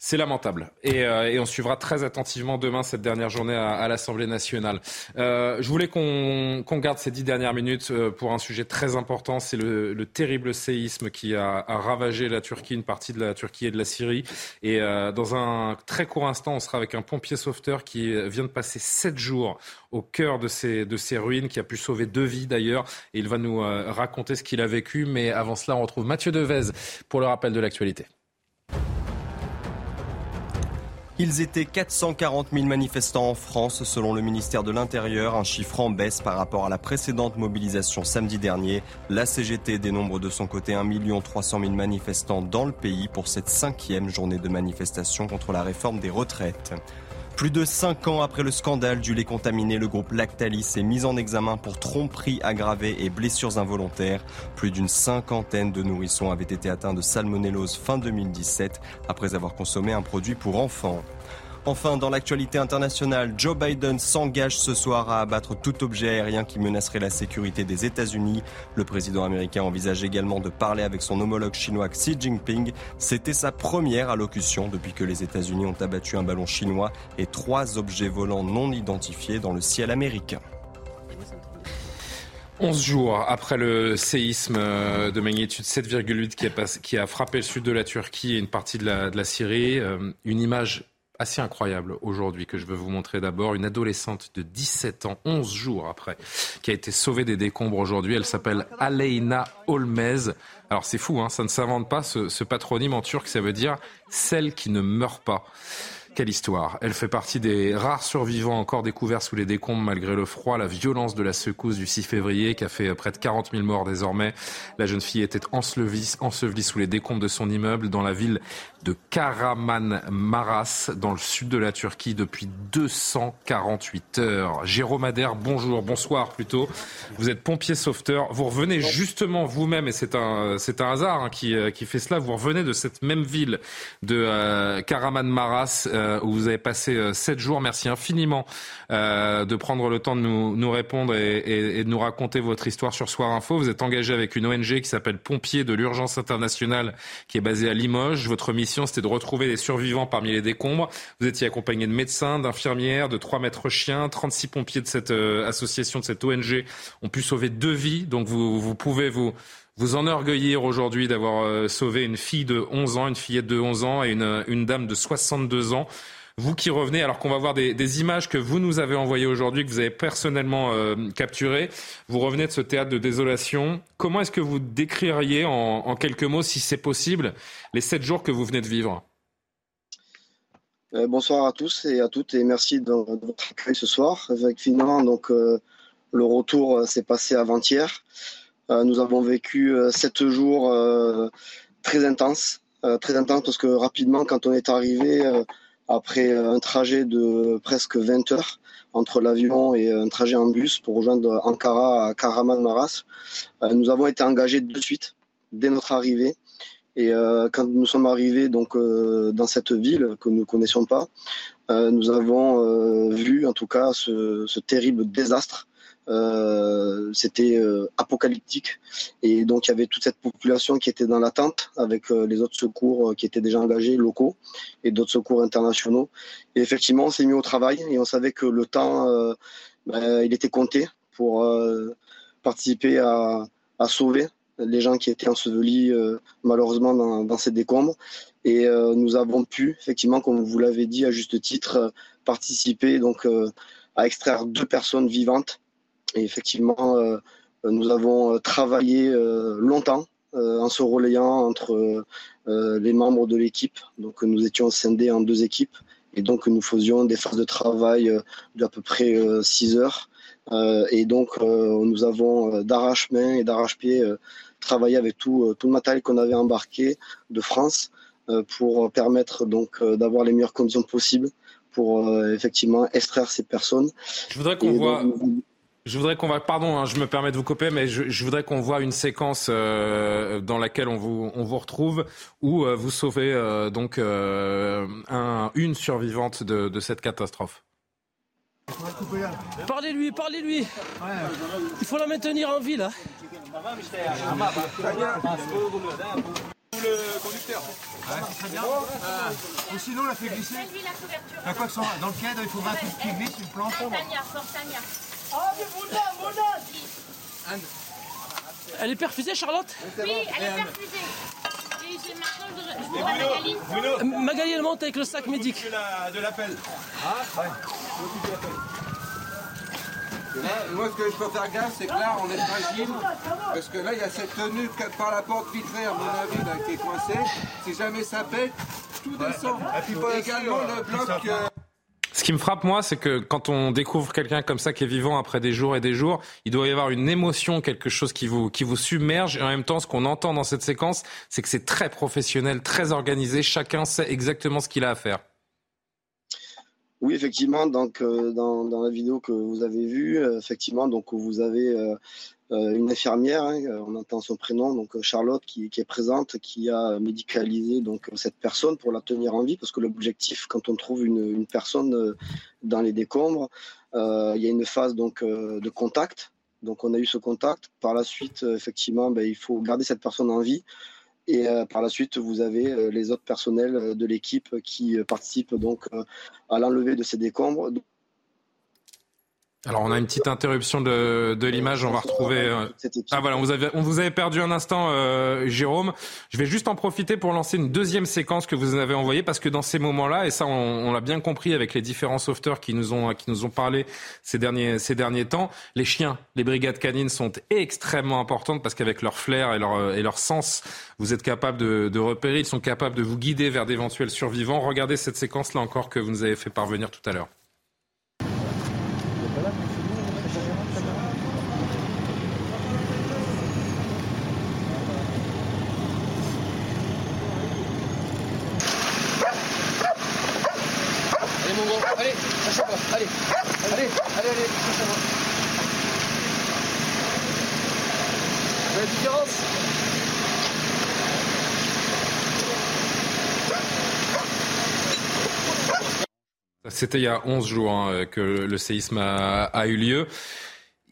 C'est lamentable. Et, euh, et, on suivra très attentivement demain cette dernière journée à, à l'Assemblée nationale. Euh, je voulais qu'on garde ces dix dernières minutes euh, pour un sujet très important. C'est le, le, terrible séisme qui a, a, ravagé la Turquie, une partie de la Turquie et de la Syrie. Et euh, dans un très court instant, on sera avec un pompier sauveteur qui vient de passer sept jours au cœur de ces, de ces ruines, qui a pu sauver deux vies d'ailleurs. Et il va nous euh, raconter ce qu'il a vécu. Mais avant cela, on retrouve Mathieu Devez pour le rappel de l'actualité. Ils étaient 440 000 manifestants en France, selon le ministère de l'Intérieur, un chiffre en baisse par rapport à la précédente mobilisation samedi dernier. La CGT dénombre de son côté 1 300 000 manifestants dans le pays pour cette cinquième journée de manifestation contre la réforme des retraites. Plus de cinq ans après le scandale du lait contaminé, le groupe Lactalis est mis en examen pour tromperie aggravée et blessures involontaires. Plus d'une cinquantaine de nourrissons avaient été atteints de salmonellose fin 2017 après avoir consommé un produit pour enfants. Enfin, dans l'actualité internationale, Joe Biden s'engage ce soir à abattre tout objet aérien qui menacerait la sécurité des États-Unis. Le président américain envisage également de parler avec son homologue chinois Xi Jinping. C'était sa première allocution depuis que les États-Unis ont abattu un ballon chinois et trois objets volants non identifiés dans le ciel américain. 11 jours après le séisme de magnitude 7,8 qui, a frappé le sud de la Turquie et une partie de la, de la Syrie, euh, une image assez incroyable aujourd'hui que je veux vous montrer d'abord. Une adolescente de 17 ans, 11 jours après, qui a été sauvée des décombres aujourd'hui. Elle s'appelle Aleina Olmez. Alors c'est fou, hein, ça ne s'invente pas, ce, ce patronyme en turc, ça veut dire celle qui ne meurt pas. Quelle histoire. Elle fait partie des rares survivants encore découverts sous les décombres malgré le froid, la violence de la secousse du 6 février qui a fait près de 40 000 morts désormais. La jeune fille était ensevelie, ensevelie sous les décombres de son immeuble dans la ville de Karaman-Maras, dans le sud de la Turquie, depuis 248 heures. Jérôme Adair, bonjour, bonsoir plutôt. Vous êtes pompier sauveteur. Vous revenez justement vous-même, et c'est un, c'est un hasard hein, qui, euh, qui fait cela, vous revenez de cette même ville de euh, Karaman-Maras, euh, où vous avez passé sept jours. Merci infiniment de prendre le temps de nous, nous répondre et, et, et, de nous raconter votre histoire sur Soir Info. Vous êtes engagé avec une ONG qui s'appelle Pompiers de l'urgence internationale, qui est basée à Limoges. Votre mission c'était de retrouver les survivants parmi les décombres. Vous étiez accompagné de médecins, d'infirmières, de trois maîtres chiens, 36 pompiers de cette euh, association, de cette ONG ont pu sauver deux vies. Donc vous, vous pouvez vous vous enorgueillir aujourd'hui d'avoir euh, sauvé une fille de 11 ans, une fillette de 11 ans et une, une dame de 62 ans. Vous qui revenez, alors qu'on va voir des, images que vous nous avez envoyées aujourd'hui, que vous avez personnellement euh, capturées, vous revenez de ce théâtre de désolation. Comment est-ce que vous décririez en, quelques mots, si c'est possible, les sept jours que vous venez de vivre? Euh, Bonsoir à tous et à toutes et merci de, votre accueil ce soir. Euh, le retour euh, s'est passé avant-hier. Euh, nous avons vécu euh, sept jours très intenses, très intenses parce que rapidement, quand on est arrivé après un trajet de presque 20 heures entre l'avion et un trajet en bus pour rejoindre Ankara à Karaman Maras. Euh, nous avons été engagés de suite dès notre arrivée Et quand nous sommes arrivés donc dans cette ville que nous ne connaissions pas, nous avons vu en tout cas ce terrible désastre euh, c'était euh, apocalyptique. Et donc il y avait toute cette population qui était dans l'attente avec euh, les autres secours qui étaient déjà engagés, locaux, et d'autres secours internationaux. Et effectivement, on s'est mis au travail et on savait que le temps, ben, il était compté pour participer à, sauver les gens qui étaient ensevelis malheureusement dans, dans, ces décombres. Et nous avons pu, effectivement, comme vous l'avez dit à juste titre, participer donc à extraire deux personnes vivantes et effectivement, euh, nous avons euh, travaillé euh, longtemps en se relayant entre les membres de l'équipe. Donc nous étions scindés en deux équipes et donc nous faisions des phases de travail d'à peu près 6 heures. et donc nous avons d'arrache-main et d'arrache-pied travaillé avec tout, tout le matériel qu'on avait embarqué de France pour permettre donc d'avoir les meilleures conditions possibles pour effectivement extraire ces personnes. Je voudrais qu'on voit. Je voudrais qu'on va, pardon, hein, je me permets de vous couper, mais je, voudrais qu'on voit une séquence euh, dans laquelle on vous, on vous retrouve où euh, vous sauvez euh, donc un, une survivante de, de cette catastrophe. Parlez-lui, parlez-lui. Il faut la maintenir en vie là. Le conducteur. très bien. ou sinon, la fait glisser. Dans le cadre, il faudra qu'il glisse une planche. Elle est perfusée, Charlotte Oui, elle est perfusée. Et j'ai maintenant, je, Magali. Magali, elle monte avec le sac médic. De l'appel. Ah, ouais. moi, ce que je peux faire gaffe, c'est que là, on est fragile. Parce que là, il y a cette tenue par la porte vitrée, à mon avis, qui est coincée. Si jamais ça pète, tout descend. Et puis, également le bloc. Euh, ce qui me frappe, moi, c'est que quand on découvre quelqu'un comme ça qui est vivant après des jours et des jours, il doit y avoir une émotion, quelque chose qui vous, submerge. Et en même temps, ce qu'on entend dans cette séquence, c'est que c'est très professionnel, très organisé. Chacun sait exactement ce qu'il a à faire. Oui, effectivement. Donc, euh, dans, la vidéo que vous avez vue, euh, effectivement, donc vous avez euh, une infirmière, hein, on entend son prénom, donc euh, Charlotte, qui, est présente, qui a médicalisé donc cette personne pour la tenir en vie, parce que l'objectif, quand on trouve une, personne euh, dans les décombres, euh, il y a une phase donc de contact. Donc on a eu ce contact. Par la suite, effectivement, ben, il faut garder cette personne en vie. Et par la suite, vous avez les autres personnels de l'équipe qui participent donc à l'enlever de ces décombres. Alors on a une petite interruption de, de l'image, on va retrouver. Euh, ah voilà, on vous, avait, on vous avait perdu un instant, euh, Jérôme. Je vais juste en profiter pour lancer une deuxième séquence que vous avez envoyée parce que dans ces moments-là, et ça on, on l'a bien compris avec les différents sauveteurs qui nous ont qui nous ont parlé ces derniers ces derniers temps, les chiens, les brigades canines sont extrêmement importantes parce qu'avec leur flair et leur et leur sens, vous êtes capable de, de repérer, ils sont capables de vous guider vers d'éventuels survivants. Regardez cette séquence là encore que vous nous avez fait parvenir tout à l'heure. C'était il y a 11 jours hein, que le séisme a eu lieu.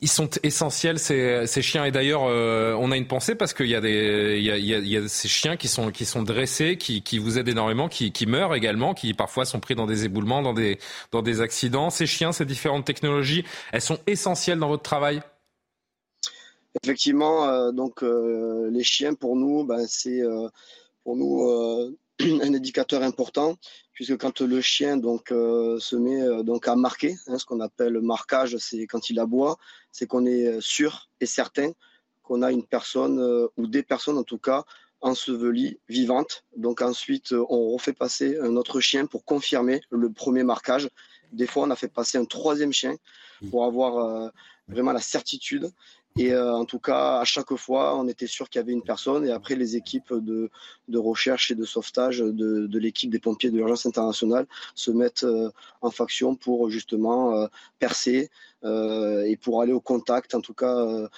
Ils sont essentiels ces, ces chiens. Et d'ailleurs euh, on a une pensée parce qu'il y a des il y a, il y a, ces chiens qui sont qui sont dressés qui, qui vous aident énormément qui, qui meurent également qui parfois sont pris dans des éboulements dans des dans des accidents. Ces chiens ces différentes technologies elles sont essentielles dans votre travail? Effectivement euh, donc euh, les chiens pour nous ben, c'est pour nous *clears throat* un indicateur important puisque quand le chien donc euh, se met euh, donc à marquer, hein, ce qu'on appelle le marquage, c'est quand il aboie, c'est qu'on est sûr et certain qu'on a une personne euh, ou des personnes en tout cas ensevelies vivantes. Donc ensuite on refait passer un autre chien pour confirmer le premier marquage. Des fois on a fait passer un troisième chien pour avoir vraiment la certitude Et euh, en tout cas, à chaque fois, on était sûr qu'il y avait une personne. Et après, les équipes de, de recherche et de sauvetage de, de l'équipe des pompiers de l'urgence internationale se mettent euh, en faction pour justement euh, percer et pour aller au contact, en tout cas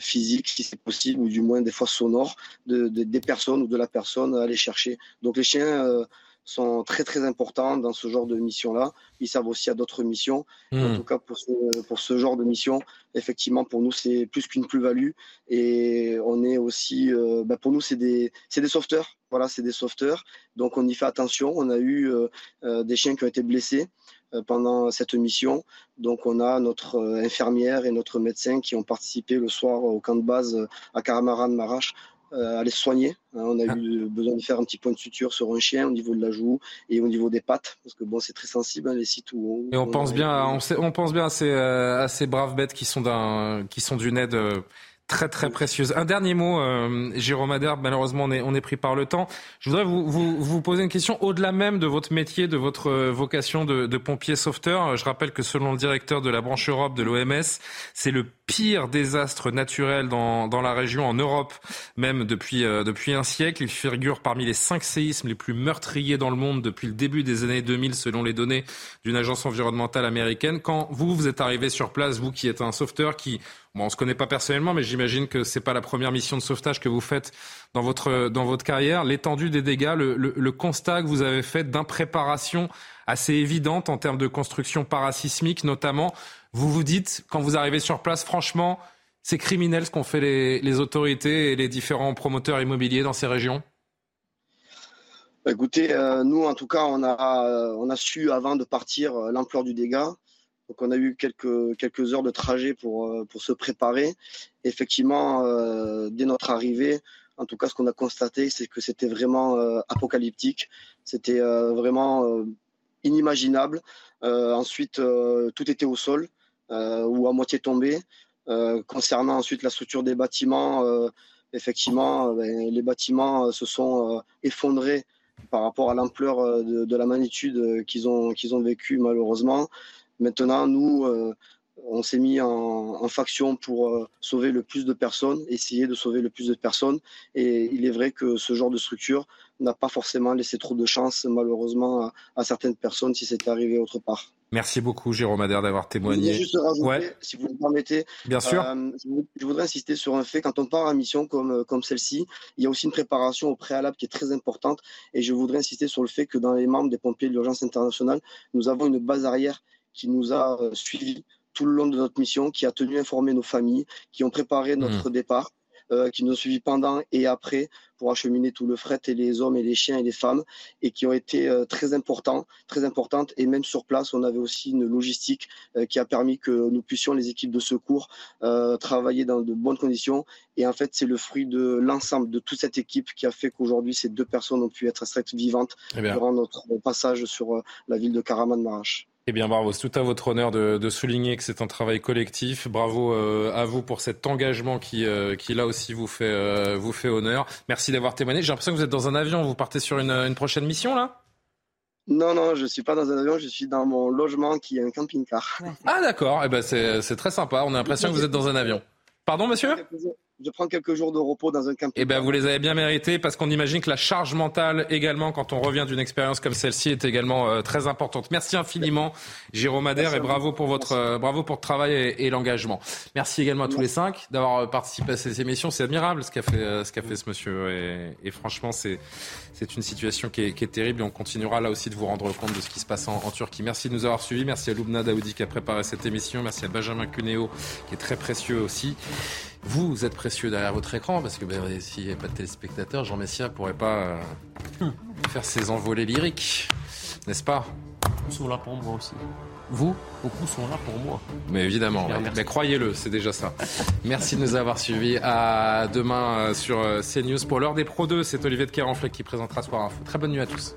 physique, si c'est possible, ou du moins des fois sonore, de, des personnes ou de la personne à aller chercher. Donc les chiens sont très très importants dans ce genre de mission-là. Ils servent aussi à d'autres missions. En Hmm. tout cas, pour ce, pour ce genre de mission, effectivement, pour nous, c'est plus qu'une plus-value. Et on est aussi, euh, bah, pour nous, c'est des, des sauveteurs. Voilà, c'est des sauveteurs. Donc on y fait attention. On a eu euh, euh, des chiens qui ont été blessés euh, pendant cette mission. Donc on a notre infirmière et notre médecin qui ont participé le soir au camp de base à Karamaran Marash euh, à les soigner. Hein, on a eu besoin de faire un petit point de suture sur un chien au niveau de la joue et au niveau des pattes, parce que bon, c'est très sensible hein, les sites où. Et on pense a- bien, à- on, sait- on pense bien à ces, euh, à ces braves bêtes qui sont d'un, qui sont d'une aide euh, très très précieuse. Un dernier mot, euh, Jérôme Adair, malheureusement on est, on est pris par le temps. Je voudrais vous, vous, vous poser une question au-delà même de votre métier, de votre euh, vocation de, de pompier sauveteur. Je rappelle que selon le directeur de la branche Europe de l'OMS, c'est le pire désastre naturel dans, dans la région, en Europe même depuis, euh, depuis un siècle. Il figure parmi les cinq séismes les plus meurtriers dans le monde depuis le début des années 2000 selon les données d'une agence environnementale américaine. Quand vous, vous êtes arrivé sur place, vous qui êtes un sauveteur qui, bon, on se connaît pas personnellement, mais j'imagine que c'est pas la première mission de sauvetage que vous faites dans votre, dans votre carrière, l'étendue des dégâts, le constat que vous avez fait d'impréparation assez évidente en termes de construction parasismique notamment, vous vous dites, quand vous arrivez sur place, franchement, c'est criminel ce qu'ont fait les, les autorités et les différents promoteurs immobiliers dans ces régions? Bah, Écoutez, euh, nous en tout cas, on a, euh, on a su avant de partir euh, l'ampleur du dégât. Donc on a eu quelques, heures de trajet pour, euh, se préparer. Effectivement, euh, dès notre arrivée, en tout cas, ce qu'on a constaté, c'est que c'était vraiment euh, apocalyptique. C'était vraiment inimaginable. Ensuite, tout était au sol ou à moitié tombé. Concernant ensuite la structure des bâtiments, effectivement, ben, les bâtiments se sont effondrés par rapport à l'ampleur de, la magnitude qu'ils ont, qu'ils ont vécu malheureusement. Maintenant, nous, euh, on s'est mis en, en faction pour euh, sauver le plus de personnes, essayer de sauver le plus de personnes. Et il est vrai que ce genre de structure n'a pas forcément laissé trop de chance, malheureusement, à, à certaines personnes si c'était arrivé autre part. Merci beaucoup, Jérôme Adair, d'avoir Je voudrais témoigné. juste rajouter, Ouais. si vous me permettez, Bien sûr. euh, je vou- je voudrais insister sur un fait. Quand on part en mission comme, comme celle-ci, il y a aussi une préparation au préalable qui est très importante. Et je voudrais insister sur le fait que dans les membres des pompiers de l'urgence internationale, nous avons une base arrière qui nous a euh, suivis tout le long de notre mission, qui a tenu informer nos familles, qui ont préparé notre départ, euh, qui nous ont suivis pendant et après pour acheminer tout le fret et les hommes et les chiens et les femmes et qui ont été euh, très importants, très importantes. Et même sur place, on avait aussi une logistique euh, qui a permis que nous puissions, les équipes de secours, travailler dans de bonnes conditions. Et en fait, c'est le fruit de l'ensemble de toute cette équipe qui a fait qu'aujourd'hui, ces deux personnes ont pu être extraites vivantes bien. durant notre passage sur la ville de Karaman-Marash. Eh bien, bravo. C'est tout à votre honneur de, de souligner que c'est un travail collectif. Bravo euh, à vous pour cet engagement qui, euh, qui là aussi, vous fait, euh, vous fait honneur. Merci d'avoir témoigné. J'ai l'impression que vous êtes dans un avion. Vous partez sur une, une prochaine mission, là? Non, non, je suis pas dans un avion, je suis dans mon logement qui est un camping-car. Ah, d'accord. Eh ben, c'est c'est très sympa. On a l'impression que vous êtes dans un avion. Pardon, monsieur? Je prends quelques jours de repos dans un camping. Eh ben, vous les avez bien mérités parce qu'on imagine que la charge mentale également, quand on revient d'une expérience comme celle-ci, est également euh, très importante. Merci infiniment, Jérôme Adair, et bravo pour votre, euh, bravo pour le travail et, et l'engagement. Merci également à tous les cinq d'avoir euh, participé à cette émission. C'est admirable ce qu'a fait, euh, ce qu'a fait ce monsieur. Et, et franchement, c'est, c'est une situation qui est, qui est terrible et on continuera là aussi de vous rendre compte de ce qui se passe en, en Turquie. Merci de nous avoir suivis. Merci à Loubna Daoudi qui a préparé cette émission. Merci à Benjamin Cuneo qui est très précieux aussi. Vous, êtes précieux derrière votre écran parce que ben, s'il n'y avait pas de téléspectateurs, Jean Messia ne pourrait pas euh, faire ses envolées lyriques, n'est-ce pas? Ils sont là pour moi aussi. Vous? Beaucoup sont là pour moi. Mais évidemment, mais croyez-le, c'est déjà ça. Merci de nous avoir suivis. À demain euh, sur euh, CNews. Pour l'heure des Pro 2, c'est Olivier de Kéranfleck qui présentera Soir Info. Très bonne nuit à tous.